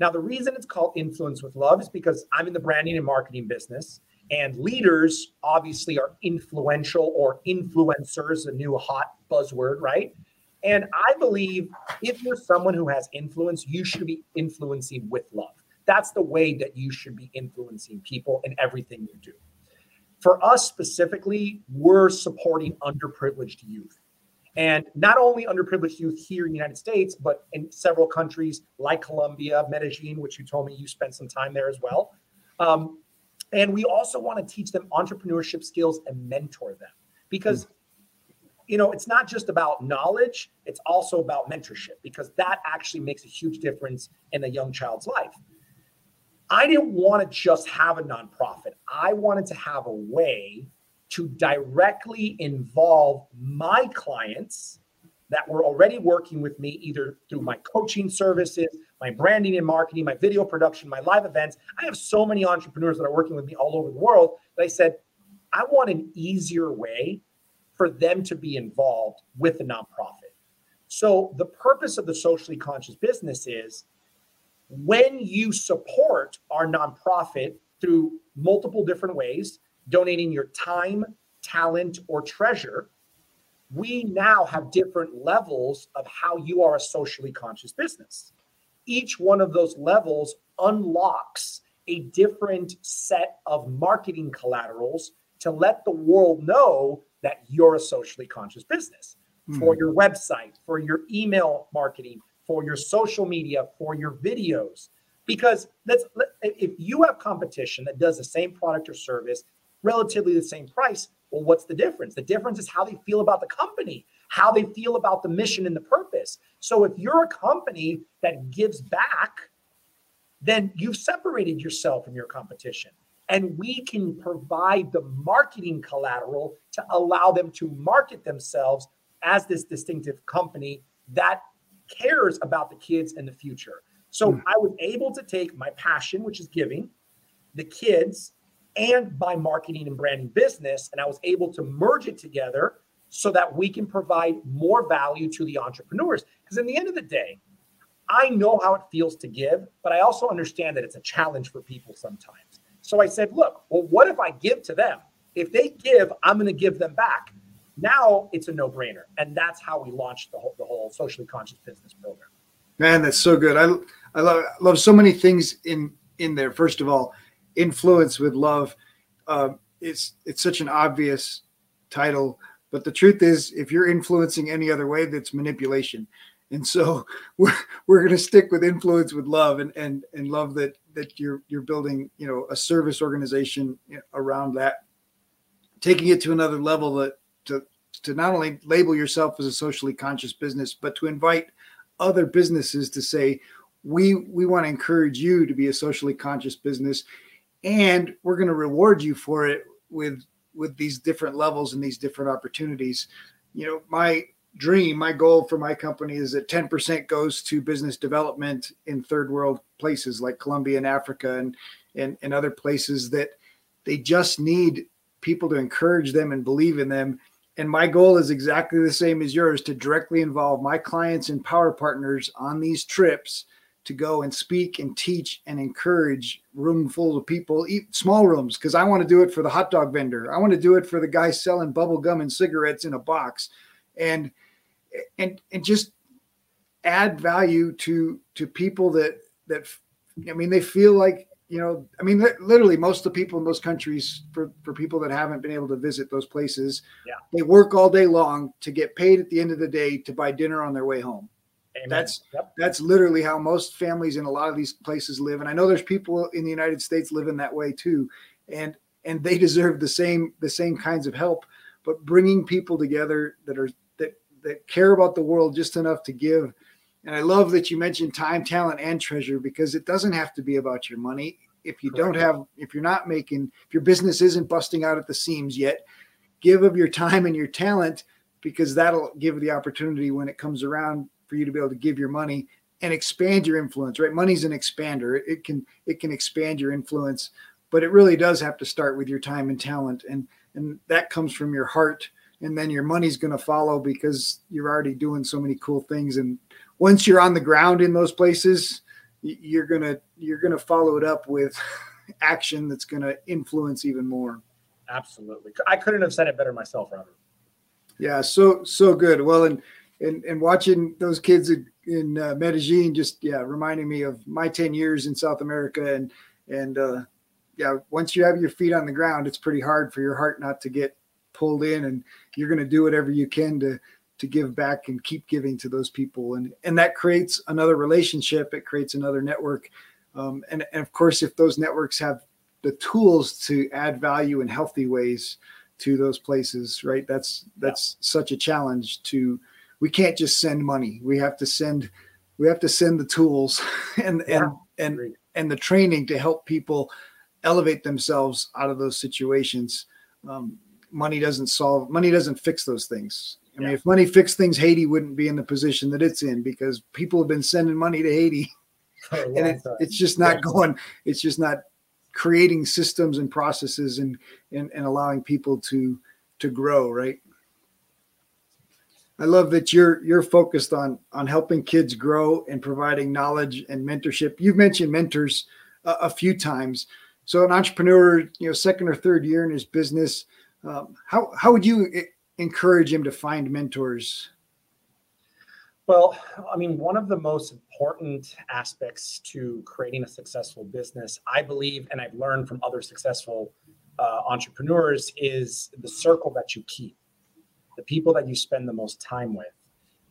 Now, the reason it's called Influence with Love is because I'm in the branding and marketing business, and leaders obviously are influential or influencers, a new hot buzzword, right? And I believe if you're someone who has influence, you should be influencing with love. That's the way that you should be influencing people in everything you do. For us specifically, we're supporting underprivileged youth. And not only underprivileged youth here in the United States, but in several countries like Colombia, Medellin, which you told me you spent some time there as well. Um, and we also want to teach them entrepreneurship skills and mentor them because, you know, it's not just about knowledge, it's also about mentorship because that actually makes a huge difference in a young child's life. I didn't want to just have a nonprofit. I wanted to have a way to directly involve my clients that were already working with me, either through my coaching services, my branding and marketing, my video production, my live events. I have so many entrepreneurs that are working with me all over the world that I said, I want an easier way for them to be involved with the nonprofit. So, the purpose of the socially conscious business is when you support our nonprofit through multiple different ways, donating your time, talent, or treasure, we now have different levels of how you are a socially conscious business. Each one of those levels unlocks a different set of marketing collaterals to let the world know that you're a socially conscious business mm. for your website, for your email marketing, for your social media, for your videos. Because let's if you have competition that does the same product or service, relatively the same price, well, what's the difference? The difference is how they feel about the company, how they feel about the mission and the purpose. So if you're a company that gives back, then you've separated yourself from your competition. And we can provide the marketing collateral to allow them to market themselves as this distinctive company that cares about the kids and the future. So mm. I was able to take my passion, which is giving, the kids, and my marketing and branding business, and I was able to merge it together so that we can provide more value to the entrepreneurs. Because in the end of the day, I know how it feels to give, but I also understand that it's a challenge for people sometimes. So I said, look, well, what if I give to them? If they give, I'm going to give them back. Now it's a no brainer. And that's how we launched the whole, the whole socially conscious business program. Man, that's so good. I, I love, love so many things in, in there. First of all, influence with love. Um, it's, it's such an obvious title, but the truth is if you're influencing any other way, that's manipulation. And so we're, we're going to stick with influence with love and, and, and love that, that you're, you're building, you know, a service organization around that, taking it to another level that to, to not only label yourself as a socially conscious business, but to invite other businesses to say, we, we want to encourage you to be a socially conscious business and we're going to reward you for it with, with these different levels and these different opportunities. You know, my, dream, my goal for my company is that 10% goes to business development in third world places like Colombia and Africa and, and, and other places that they just need people to encourage them and believe in them. And my goal is exactly the same as yours to directly involve my clients and power partners on these trips to go and speak and teach and encourage room full of people, eat small rooms, because I want to do it for the hot dog vendor. I want to do it for the guy selling bubble gum and cigarettes in a box. And and and just add value to to people that that I mean they feel like you know I mean literally most of the people in those countries for for people that haven't been able to visit those places yeah. they work all day long to get paid at the end of the day to buy dinner on their way home Amen. that's yep. that's literally how most families in a lot of these places live and I know there's people in the United States living that way too and and they deserve the same the same kinds of help but bringing people together that are that care about the world just enough to give. And I love that you mentioned time, talent, and treasure because it doesn't have to be about your money. If you don't have, if you're not making, if your business isn't busting out at the seams yet, give of your time and your talent because that'll give the opportunity when it comes around for you to be able to give your money and expand your influence. Right? Money's an expander. It can it can expand your influence, but it really does have to start with your time and talent, and and that comes from your heart and then your money's going to follow because you're already doing so many cool things and once you're on the ground in those places you're going to you're going to follow it up with action that's going to influence even more absolutely i couldn't have said it better myself robert yeah so so good well and and, and watching those kids in, in uh, medellin just yeah reminding me of my 10 years in south america. And and uh yeah once you have your feet on the ground it's pretty hard for your heart not to get pulled in and you're going to do whatever you can to to give back and keep giving to those people. And and that creates another relationship. It creates another network. Um, and, and of course if those networks have the tools to add value in healthy ways to those places right that's that's yeah. such a challenge to we can't just send money we have to send we have to send the tools and yeah. and and and the training to help people elevate themselves out of those situations um, money doesn't solve money doesn't fix those things. I yeah. mean, if money fixed things, Haiti wouldn't be in the position that it's in because people have been sending money to Haiti, and it, it's just not yeah. going. It's just not creating systems and processes and, and and allowing people to to grow. Right. I love that you're you're focused on on helping kids grow and providing knowledge and mentorship. You've mentioned mentors a, a few times. So an entrepreneur, you know, second or third year in his business um, how how would you encourage him to find mentors? Well, I mean, one of the most important aspects to creating a successful business, I believe, and I've learned from other successful uh, entrepreneurs, is the circle that you keep, the people that you spend the most time with.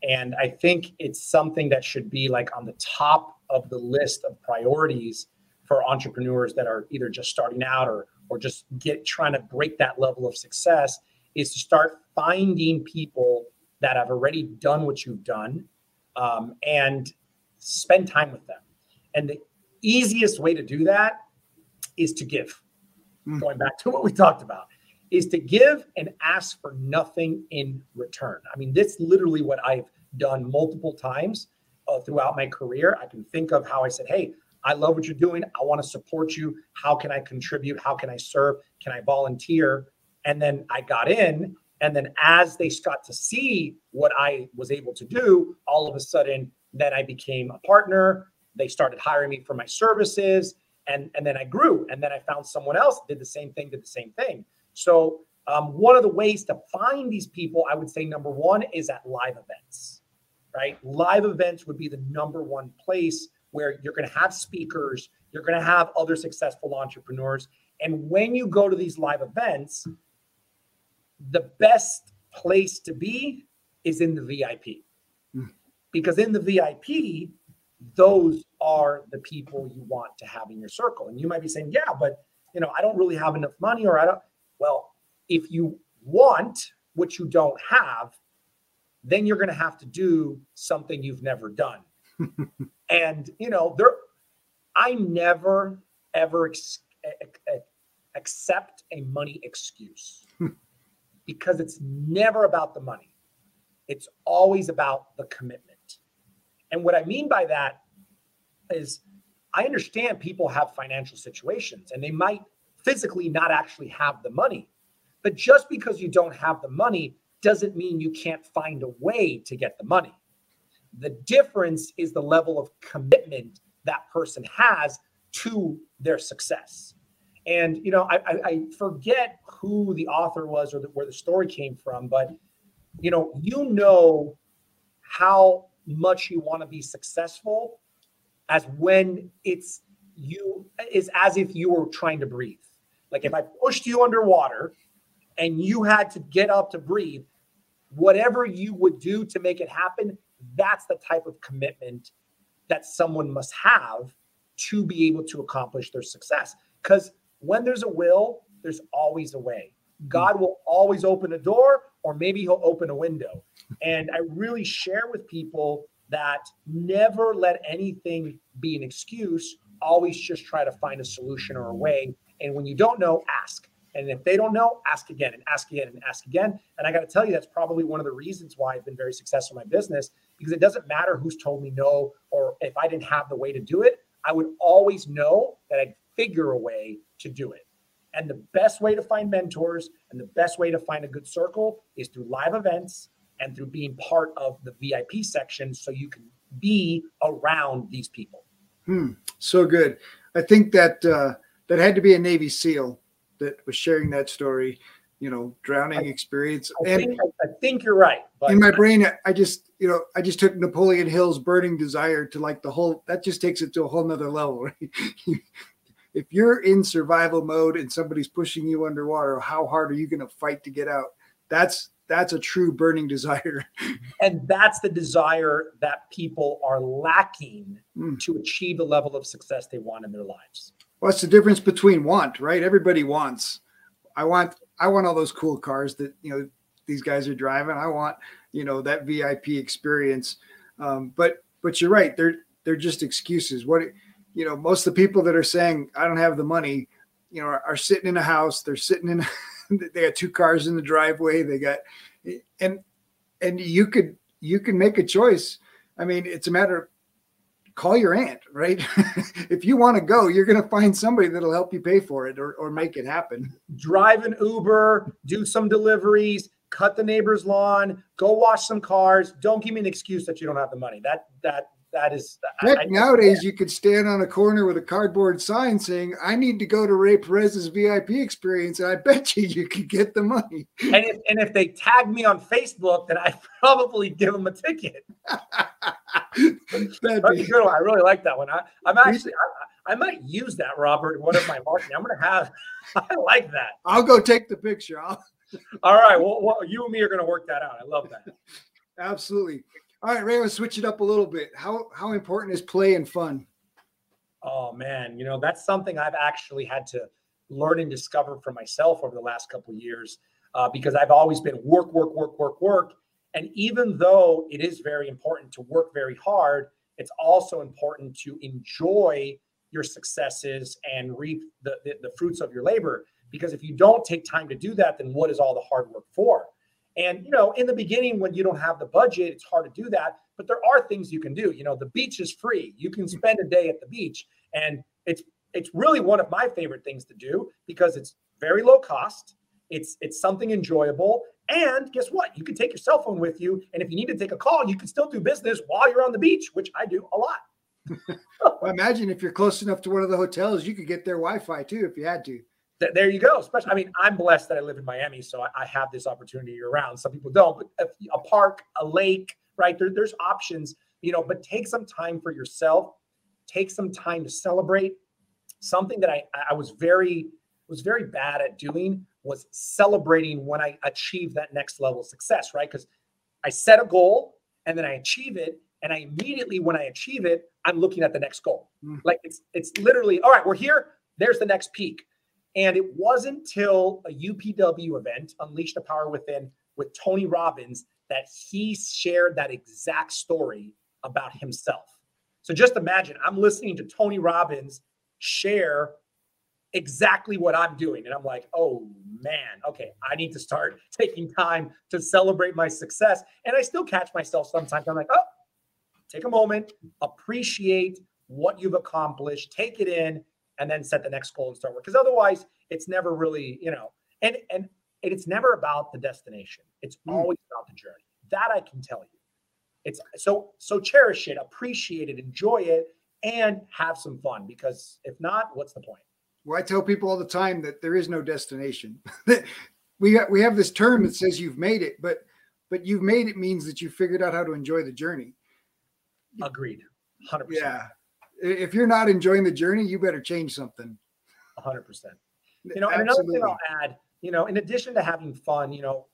And I think it's something that should be like on the top of the list of priorities for entrepreneurs that are either just starting out or or just get trying to break that level of success is to start finding people that have already done what you've done um, and spend time with them. And the easiest way to do that is to give. Mm. Going back to what we talked about, is to give and ask for nothing in return. I mean, that's literally what I've done multiple times uh, throughout my career. I can think of how I said, Hey, I love what you're doing. I want to support you. How can I contribute? How can I serve? Can I volunteer? And then I got in And then as they got to see what I was able to do, all of a sudden, then I became a partner. They started hiring me for my services. And, and then I grew. And then I found someone else did the same thing, did the same thing. So um, one of the ways to find these people, I would say number one is at live events, right? Live events would be the number one place where you're going to have speakers, you're going to have other successful entrepreneurs. And when you go to these live events, the best place to be is in the VIP. Mm. Because in the VIP, those are the people you want to have in your circle. And you might be saying, yeah, but you know, I don't really have enough money or I don't. Well, if you want what you don't have, then you're going to have to do something you've never done. and you know, there, I never ever ex- accept a money excuse because it's never about the money. It's always about the commitment. And what I mean by that is I understand people have financial situations and they might physically not actually have the money. But just because you don't have the money doesn't mean you can't find a way to get the money. The difference is the level of commitment that person has to their success. And you know, I, I, I forget who the author was or the, where the story came from, but you know, you know how much you want to be successful as when it's you is as if you were trying to breathe. Like if I pushed you underwater and you had to get up to breathe, whatever you would do to make it happen, that's the type of commitment that someone must have to be able to accomplish their success. Because when there's a will, there's always a way. God will always open a door, or maybe he'll open a window. And I really share with people that never let anything be an excuse. Always just try to find a solution or a way. And when you don't know, ask. And if they don't know, ask again and ask again and ask again. And I got to tell you, that's probably one of the reasons why I've been very successful in my business because it doesn't matter who's told me no or if I didn't have the way to do it, I would always know that I'd figure a way to do it. And the best way to find mentors and the best way to find a good circle is through live events and through being part of the VIP section so you can be around these people. Hmm, so good. I think that uh, that had to be a Navy SEAL that was sharing that story, you know, drowning I, experience. I and think, I, think you're right. in my brain, I just, you know, I just took Napoleon Hill's burning desire to like the whole, that just takes it to a whole nother level. Right? if you're in survival mode and somebody's pushing you underwater, how hard are you going to fight to get out? That's that's a true burning desire. and that's the desire that people are lacking mm. to achieve the level of success they want in their lives. What's the difference between want, right? Everybody wants. I want I want all those cool cars that, you know, these guys are driving. I want, you know, that VIP experience. Um, but but you're right. They're they're just excuses. What you know, most of the people that are saying I don't have the money, you know, are, are sitting in a house. They're sitting in. they got two cars in the driveway. They got, and and you could you can make a choice. I mean, it's a matter of call your aunt, right? if you want to go, you're going to find somebody that'll help you pay for it or, or make it happen. Drive an Uber, do some deliveries, cut the neighbor's lawn, go wash some cars. Don't give me an excuse that you don't have the money. That that that is Heck, I, nowadays I, you could stand on a corner with a cardboard sign saying i need to go to Rey Perez's vip experience and i bet you you could get the money. And if, and if they tag me on facebook then i probably give them a ticket. That'd be good one. i really like that one. I, am actually I, I, might use that robert one of my marketing i'm gonna have i like that. I'll go take the picture. I'll... all right well, well you and me are gonna work that out. I love that. Absolutely all right, Rey, let's switch it up a little bit. How how important is play and fun? Oh man, you know that's something I've actually had to learn and discover for myself over the last couple years uh, because I've always been work, work, work, work, work. And even though it is very important to work very hard, it's also important to enjoy your successes and reap the, the, the fruits of your labor. Because if you don't take time to do that, then what is all the hard work for? And you know, in the beginning, when you don't have the budget, it's hard to do that. But there are things you can do. You know, the beach is free. You can spend a day at the beach, and it's it's really one of my favorite things to do because it's very low cost. It's it's something enjoyable, And guess what? You can take your cell phone with you. And if you need to take a call, you can still do business while you're on the beach, which I do a lot. well, imagine if you're close enough to one of the hotels, you could get their Wi-Fi too if you had to. There you go. Especially, I mean, I'm blessed that I live in Miami, so I have this opportunity around. Some people don't, but a park, a lake, right? There, there's options, you know. But take some time for yourself. Take some time to celebrate. Something that I I was very was very bad at doing was celebrating when I achieved that next level of success, right? Because I set a goal and then I achieve it, and I immediately when I achieve it, I'm looking at the next goal. Mm. Like it's it's literally all right. We're here. There's the next peak. And it wasn't until a UPW event, Unleash the Power Within, with Tony Robbins, that he shared that exact story about himself. So just imagine I'm listening to Tony Robbins share exactly what I'm doing. And I'm like, oh man, okay, I need to start taking time to celebrate my success. And I still catch myself sometimes. I'm like, oh, take a moment, appreciate what you've accomplished, take it in, and then set the next goal and start work. Because otherwise, it's never really, you know, and and it's never about the destination. It's mm. always about the journey. That I can tell you. It's so so cherish it, appreciate it, enjoy it, and have some fun. Because if not, what's the point? Well, I tell people all the time that there is no destination. we we have this term that says you've made it, but but you've made it means that you figured out how to enjoy the journey. Agreed. 100%. Yeah. If you're not enjoying the journey, you better change something. 100%. You know, and another thing I'll add, you know, in addition to having fun, you know,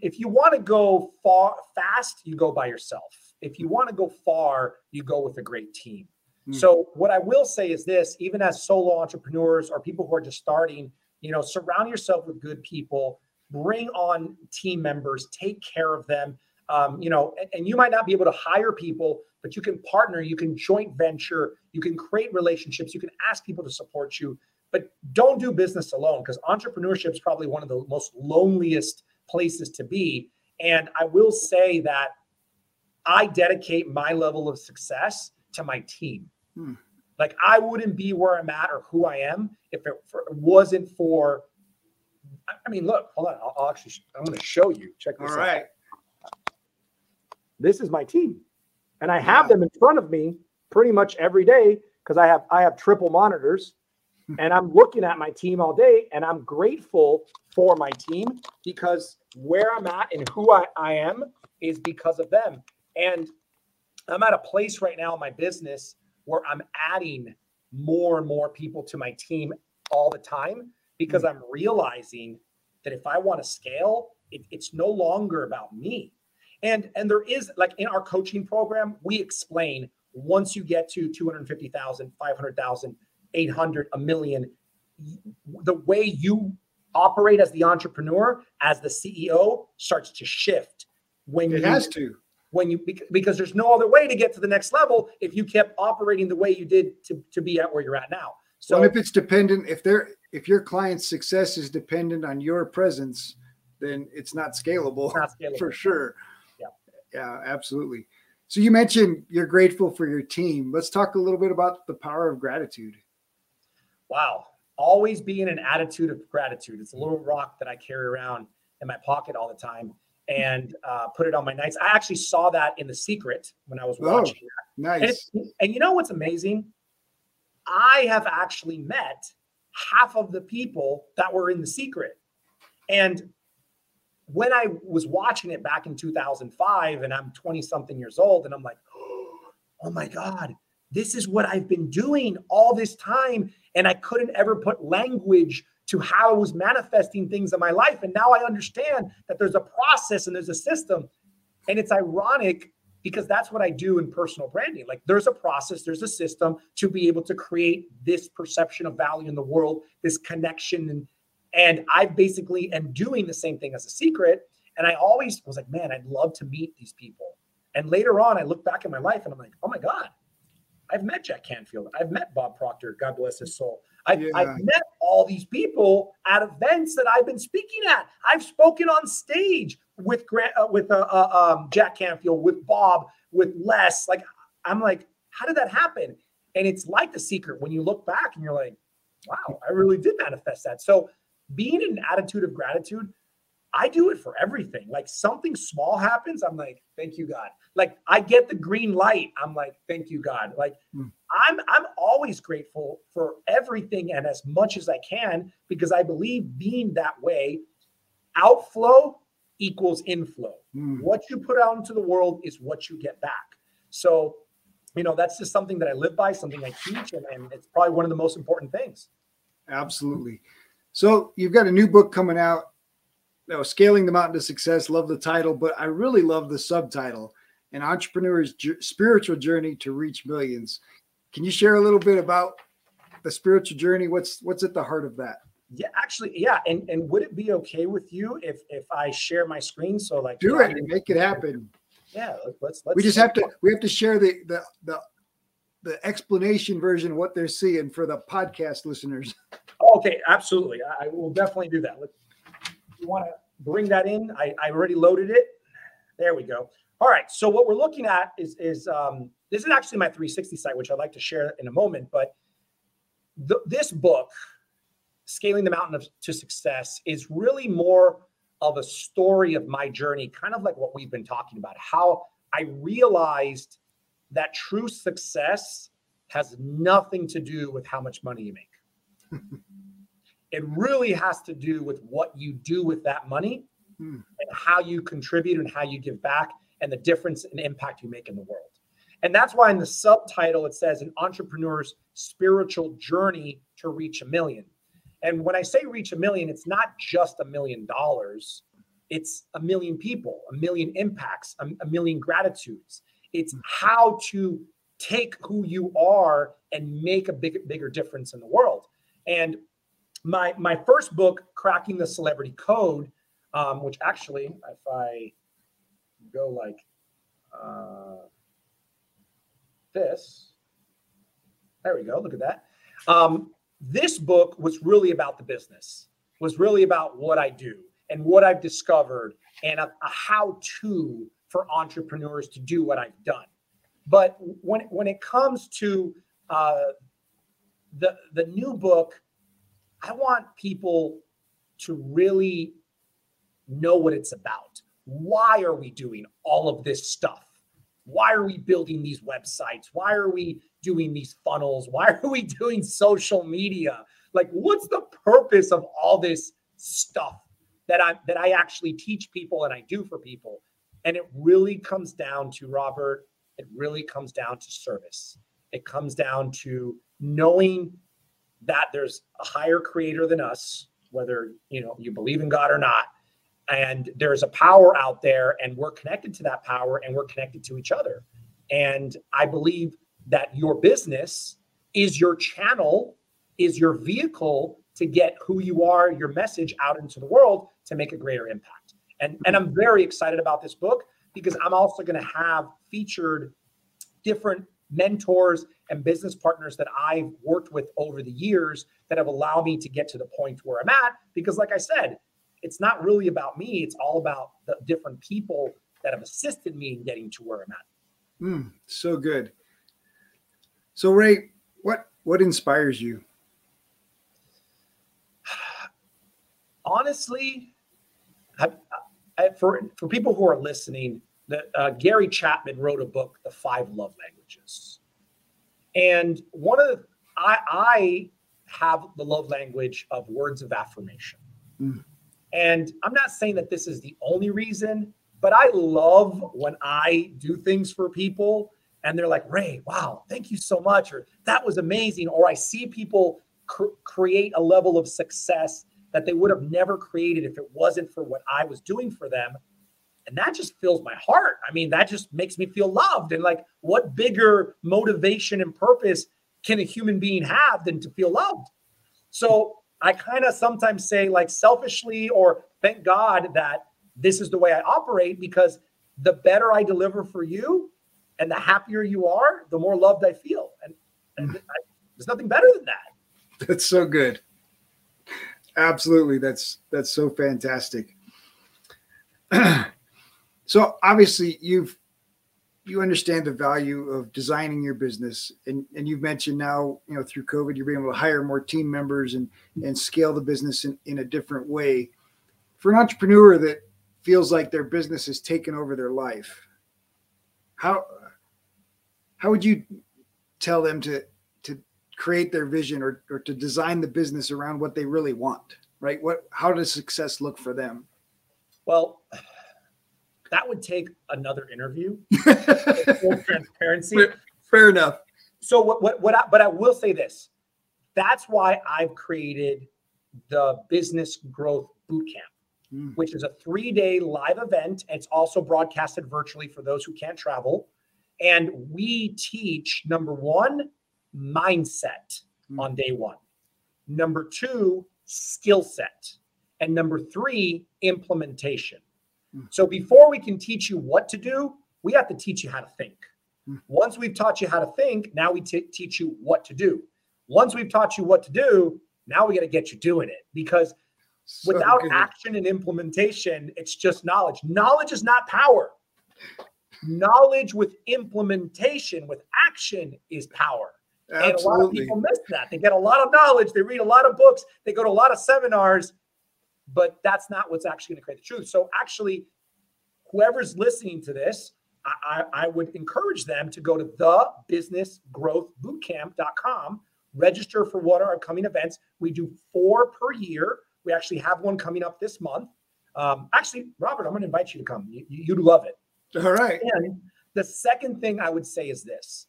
if you want to go far fast, you go by yourself. If you want to go far, you go with a great team. Mm. So what I will say is this, even as solo entrepreneurs or people who are just starting, you know, surround yourself with good people, bring on team members, take care of them. Um, you know, and, and you might not be able to hire people, but you can partner, you can joint venture, you can create relationships, you can ask people to support you. But don't do business alone because entrepreneurship is probably one of the most loneliest places to be. And I will say that I dedicate my level of success to my team. Hmm. Like I wouldn't be where I'm at or who I am if it for, wasn't for. I mean, look, hold on. I'll, I'll actually. I'm going to show you. Check this All out. right. This is my team, and I have yeah. them in front of me pretty much every day because I have I have triple monitors, and I'm looking at my team all day, and I'm grateful for my team because where I'm at and who I, I am is because of them. And I'm at a place right now in my business where I'm adding more and more people to my team all the time because mm-hmm. I'm realizing that if I want to scale, it, it's no longer about me. And and there is like in our coaching program, we explain once you get to 250,000, 500,000, 800, a million, the way you operate as the entrepreneur, as the CEO starts to shift when it you, has to when you because there's no other way to get to the next level if you kept operating the way you did to, to be at where you're at now. So well, if it's dependent, if they're if your client's success is dependent on your presence, then it's not scalable, not scalable. for sure. Yeah. Absolutely. So you mentioned you're grateful for your team. Let's talk a little bit about the power of gratitude. Wow. Always be in an attitude of gratitude. It's a little rock that I carry around in my pocket all the time and uh, put it on my nights. I actually saw that in The Secret when I was oh, watching oh, that. Nice. And, and, you know what's amazing? I have actually met half of the people that were in The Secret. And when I was watching it back in 2005, and I'm 20 something years old, and I'm like, oh my God, this is what I've been doing all this time. And I couldn't ever put language to how I was manifesting things in my life. And now I understand that there's a process and there's a system. And it's ironic because that's what I do in personal branding. Like there's a process, there's a system to be able to create this perception of value in the world, this connection. And, and I basically am doing the same thing as a secret. And I always was like, man, I'd love to meet these people. And later on, I look back at my life and I'm like, oh my God, I've met Jack Canfield. I've met Bob Proctor. God bless his soul. I've, yeah. I've met all these people at events that I've been speaking at. I've spoken on stage with Grant, uh, with uh, uh, um, Jack Canfield, with Bob, with Les. Like, I'm like, how did that happen? And it's like the secret when you look back and you're like, wow, I really did manifest that. So, being in an attitude of gratitude, I do it for everything. Like something small happens, I'm like, thank you, God. Like I get the green light. I'm like, thank you, God. Like mm. I'm I'm always grateful for everything and as much as I can because I believe being that way, outflow equals inflow. Mm. What you put out into the world is what you get back. So, you know, that's just something that I live by, something I teach, and, and it's probably one of the most important things. Absolutely. So you've got a new book coming out you know, scaling the mountain to success. Love the title, but I really love the subtitle: "An Entrepreneur's Spiritual Journey to Reach Millions. Can you share a little bit about the spiritual journey? What's what's at the heart of that? Yeah, actually, yeah. And and would it be okay with you if if I share my screen so like do it and make it happen? Yeah, let's let's. We just have to we have to share the the the the explanation version of what they're seeing for the podcast listeners. Okay, absolutely. I will definitely do that. Let's you want to bring that in, I, I already loaded it. There we go. All right. So what we're looking at is is um, this is actually my 360 site, which I'd like to share in a moment. But the, this book, Scaling the Mountain of, to Success, is really more of a story of my journey, kind of like what we've been talking about. How I realized that true success has nothing to do with how much money you make. It really has to do with what you do with that money hmm. and how you contribute and how you give back and the difference and impact you make in the world. And that's why in the subtitle it says an entrepreneur's spiritual journey to reach a million. And when I say reach a million, it's not just a million dollars, it's a million people, a million impacts, a, a million gratitudes. It's hmm. how to take who you are and make a big, bigger difference in the world. And my my first book, Cracking the Celebrity Code, um, which actually, if I go like uh, this, there we go. Look at that. Um, this book was really about the business, was really about what I do and what I've discovered and a, a how-to for entrepreneurs to do what I've done. But when when it comes to uh, the the new book, I want people to really know what it's about. Why are we doing all of this stuff? Why are we building these websites? Why are we doing these funnels? Why are we doing social media? Like what's the purpose of all this stuff that I that I actually teach people and I do for people? And it really comes down to Robert, it really comes down to service. It comes down to knowing that there's a higher creator than us, whether you know you believe in God or not, and there's a power out there, and we're connected to that power, and we're connected to each other. And I believe that your business is your channel, is your vehicle to get who you are, your message out into the world to make a greater impact. And and I'm very excited about this book because I'm also going to have featured different mentors and business partners that I've worked with over the years that have allowed me to get to the point where I'm at. Because, like I said, it's not really about me, it's all about the different people that have assisted me in getting to where I'm at. Mm, so good. So, Rey, what what inspires you? Honestly, I, I, for for people who are listening, that uh, Gary Chapman wrote a book, The Five Love Languages. And one of the, I, I have the love language of words of affirmation. Mm. And I'm not saying that this is the only reason, but I love when I do things for people and they're like, Rey, wow, thank you so much. Or that was amazing. Or I see people cr- create a level of success that they would have never created if it wasn't for what I was doing for them. And that just fills my heart. I mean, that just makes me feel loved. And like, what bigger motivation and purpose can a human being have than to feel loved? So I kind of sometimes say, like, selfishly, or thank God that this is the way I operate because the better I deliver for you and the happier you are, the more loved I feel. And, and hmm. I, there's nothing better than that. That's so good. Absolutely. That's that's so fantastic. So obviously you've you understand the value of designing your business and, and you've mentioned now you know through covid you're being able to hire more team members and and scale the business in, in a different way for an entrepreneur that feels like their business has taken over their life, how how would you tell them to to create their vision or, or to design the business around what they really want? Right? What how does success look for them? Well, that would take another interview. full transparency. Fair, fair enough. So what what what I, but I will say this. That's why I've created the business growth bootcamp, mm. which is a 3-day live event. It's also broadcasted virtually for those who can't travel. And we teach number 1 mindset mm. on day 1. Number 2 skill set. And number 3 implementation. Mm. So before we can teach you what to do, we have to teach you how to think. Mm. Once we've taught you how to think, now we t- teach you what to do. Once we've taught you what to do, now we got to get you doing it because so without good. action and implementation, it's just knowledge. Knowledge is not power. Knowledge with implementation, with action, is power. Absolutely. And a lot of people miss that. They get a lot of knowledge, they read a lot of books, they go to a lot of seminars, but that's not what's actually going to create the truth. So, actually, whoever's listening to this, I, I would encourage them to go to thebusinessgrowthbootcamp.com, register for what are our coming events. We do four per year. We actually have one coming up this month. Um, actually, Robert, I'm going to invite you to come. You, you'd love it. All right. And the second thing I would say is this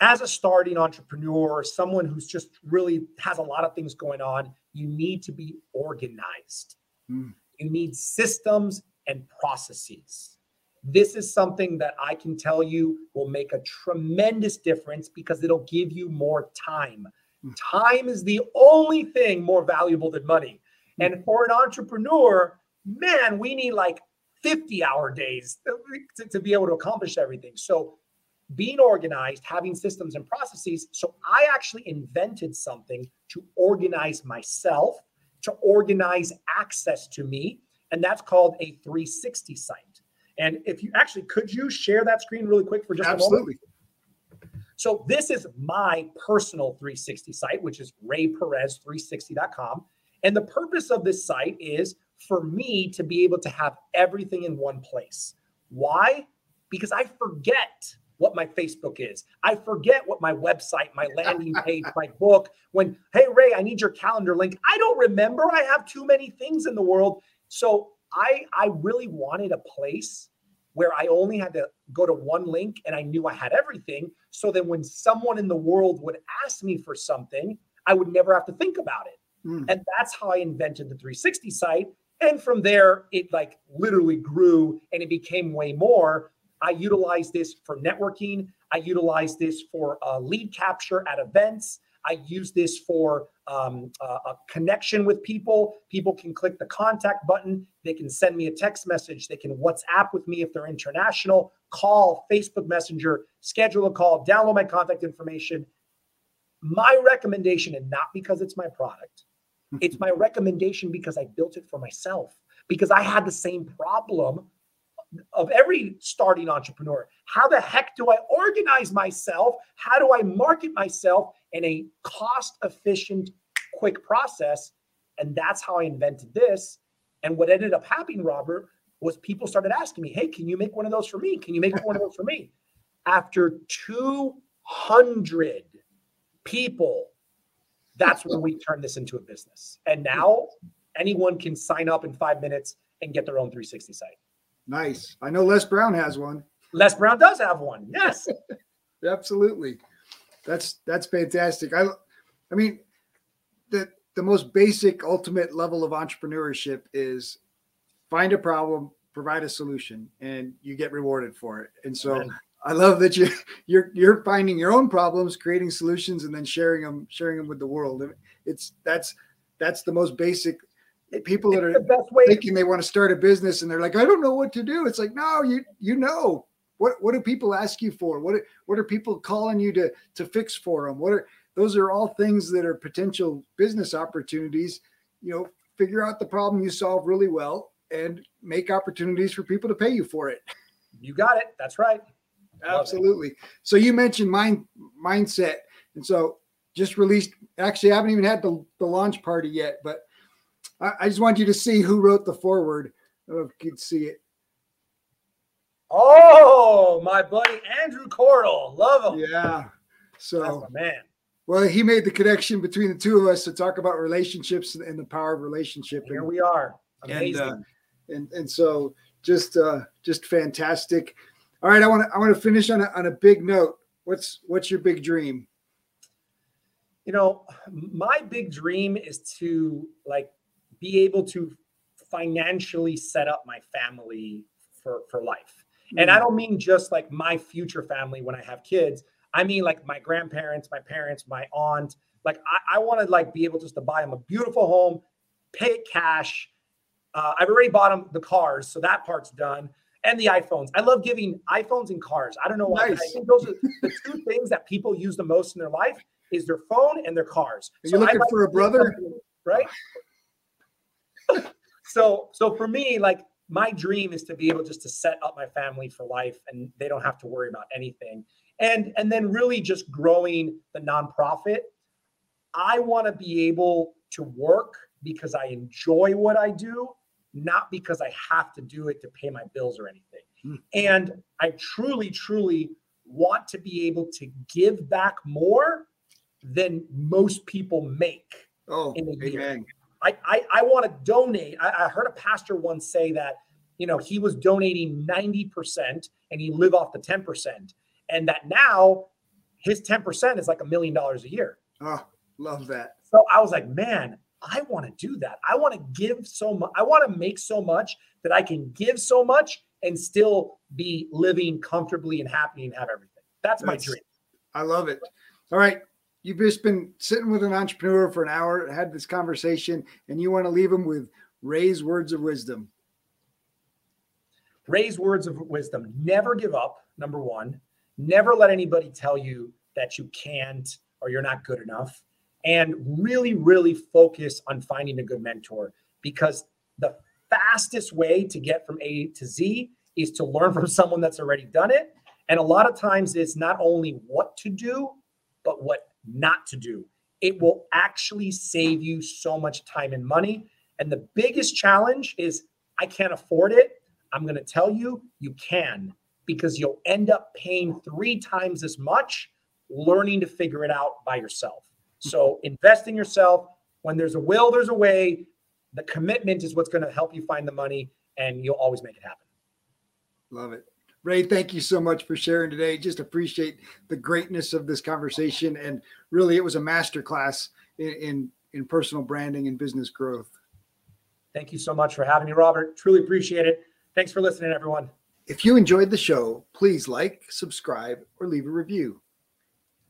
as a starting entrepreneur, someone who's just really has a lot of things going on, you need to be organized. Mm. You need systems and processes. This is something that I can tell you will make a tremendous difference because it'll give you more time. Mm. Time is the only thing more valuable than money. Mm. And for an entrepreneur, man, we need like 50 hour days to, to, be able to accomplish everything. So being organized, having systems and processes. So I actually invented something to organize myself, to organize access to me. And that's called a 360 site. And if you actually could you share that screen really quick for just Absolutely. a moment? So this is my personal 360 site, which is reyperez360.com. And the purpose of this site is for me to be able to have everything in one place. Why? Because I forget what my Facebook is. I forget what my website, my landing page, my book. When, hey, Rey, I need your calendar link. I don't remember. I have too many things in the world. So I, I really wanted a place where I only had to go to one link and I knew I had everything. So then when someone in the world would ask me for something, I would never have to think about it. Mm. And that's how I invented the 360 site. And from there, it like literally grew and it became way more. I utilize this for networking. I utilize this for uh, lead capture at events. I use this for um, uh, a connection with people. People can click the contact button. They can send me a text message. They can WhatsApp with me if they're international, call, Facebook Messenger, schedule a call, download my contact information. My recommendation, and not because it's my product, it's my recommendation because I built it for myself, because I had the same problem of every starting entrepreneur. How the heck do I organize myself? How do I market myself in a cost efficient, quick process? And that's how I invented this. And what ended up happening, Robert, was people started asking me, Hey, can you make one of those for me? Can you make one of those for me? After 200 people, that's when we turned this into a business. And now anyone can sign up in five minutes and get their own 360 site. Nice. I know Les Brown has one. Les Brown does have one. Yes. Absolutely. That's that's fantastic. I I mean the the most basic ultimate level of entrepreneurship is find a problem, provide a solution, and you get rewarded for it. And so Amen. I love that you you're you're finding your own problems, creating solutions, and then sharing them sharing them with the world. It's that's that's the most basic people that are thinking they want to start a business and they're like, I don't know what to do. It's like, no, you you know what what do people ask you for? What what are people calling you to to fix for them? What are those are all things that are potential business opportunities. You know, figure out the problem you solve really well and make opportunities for people to pay you for it. You got it. That's right. Absolutely. So you mentioned mind mindset, and so just released. Actually, I haven't even had the, the launch party yet, but I, I just want you to see who wrote the forward. I don't know if you could see it. Oh, my buddy Andrew Cordell. Love him. Yeah. So That's my man. Well, he made the connection between the two of us to talk about relationships and the power of relationship. Here and, we are. and, uh, and and so just uh just fantastic. All right, I want to I want to finish on a on a big note. What's what's your big dream? you know, my big dream is to like be able to financially set up my family for for life. And I don't mean just like my future family when I have kids. I mean like my grandparents, my parents, my aunt. Like I, I want to like be able just to buy them a beautiful home, pay it cash. Uh, I've already bought them the cars, so that part's done. And the iPhones. I love giving iPhones and cars. I don't know why. but I think those are the two things that people use the most in their life is their phone and their cars. Are you I looking like for a brother? right? So so for me, like my dream is to be able just to set up my family for life and they don't have to worry about anything. And and then really just growing the nonprofit. I want to be able to work because I enjoy what I do, not because I have to do it to pay my bills or anything. Hmm. And I truly, truly want to be able to give back more than most people make. Oh, in a year. I I, I want to donate. I, I heard a pastor once say that you know he was donating 90% and he live off the 10%. And that now his 10% is like a million dollars a year. Oh, love that. So I was like, man, I want to do that. I want to give so much. I want to make so much that I can give so much and still be living comfortably and happy and have everything. That's my dream. I love it. All right. You've just been sitting with an entrepreneur for an hour, had this conversation, and you want to leave them with Rey's words of wisdom. Rey's words of wisdom. Never give up number one. Never let anybody tell you that you can't or you're not good enough. And really really focus on finding a good mentor because the fastest way to get from a to z is to learn from someone that's already done it. And a lot of times it's not only what to do but what not to do it will actually save you so much time and money and the biggest challenge is i can't afford it I'm going to tell you, you can because you'll end up paying three times as much learning to figure it out by yourself. So invest in yourself. When there's a will, there's a way. The commitment is what's going to help you find the money, and you'll always make it happen. Love it. Rey, thank you so much for sharing today. Just appreciate the greatness of this conversation. And really, it was a masterclass in, in, in personal branding and business growth. Thank you so much for having me, Robert. Truly appreciate it. Thanks for listening, everyone. If you enjoyed the show, please like, subscribe, or leave a review.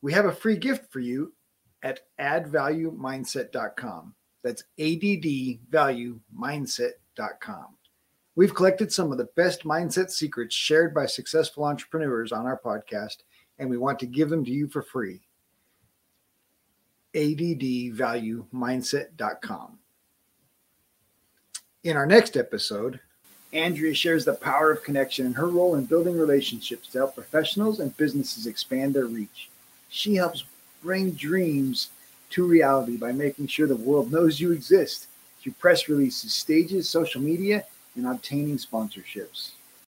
We have a free gift for you at addvaluemindset.com. That's addvaluemindset.com. We've collected some of the best mindset secrets shared by successful entrepreneurs on our podcast, and we want to give them to you for free. addvaluemindset.com. In our next episode, Andrea shares the power of connection and her role in building relationships to help professionals and businesses expand their reach. She helps bring dreams to reality by making sure the world knows you exist through press releases, stages, social media, and obtaining sponsorships.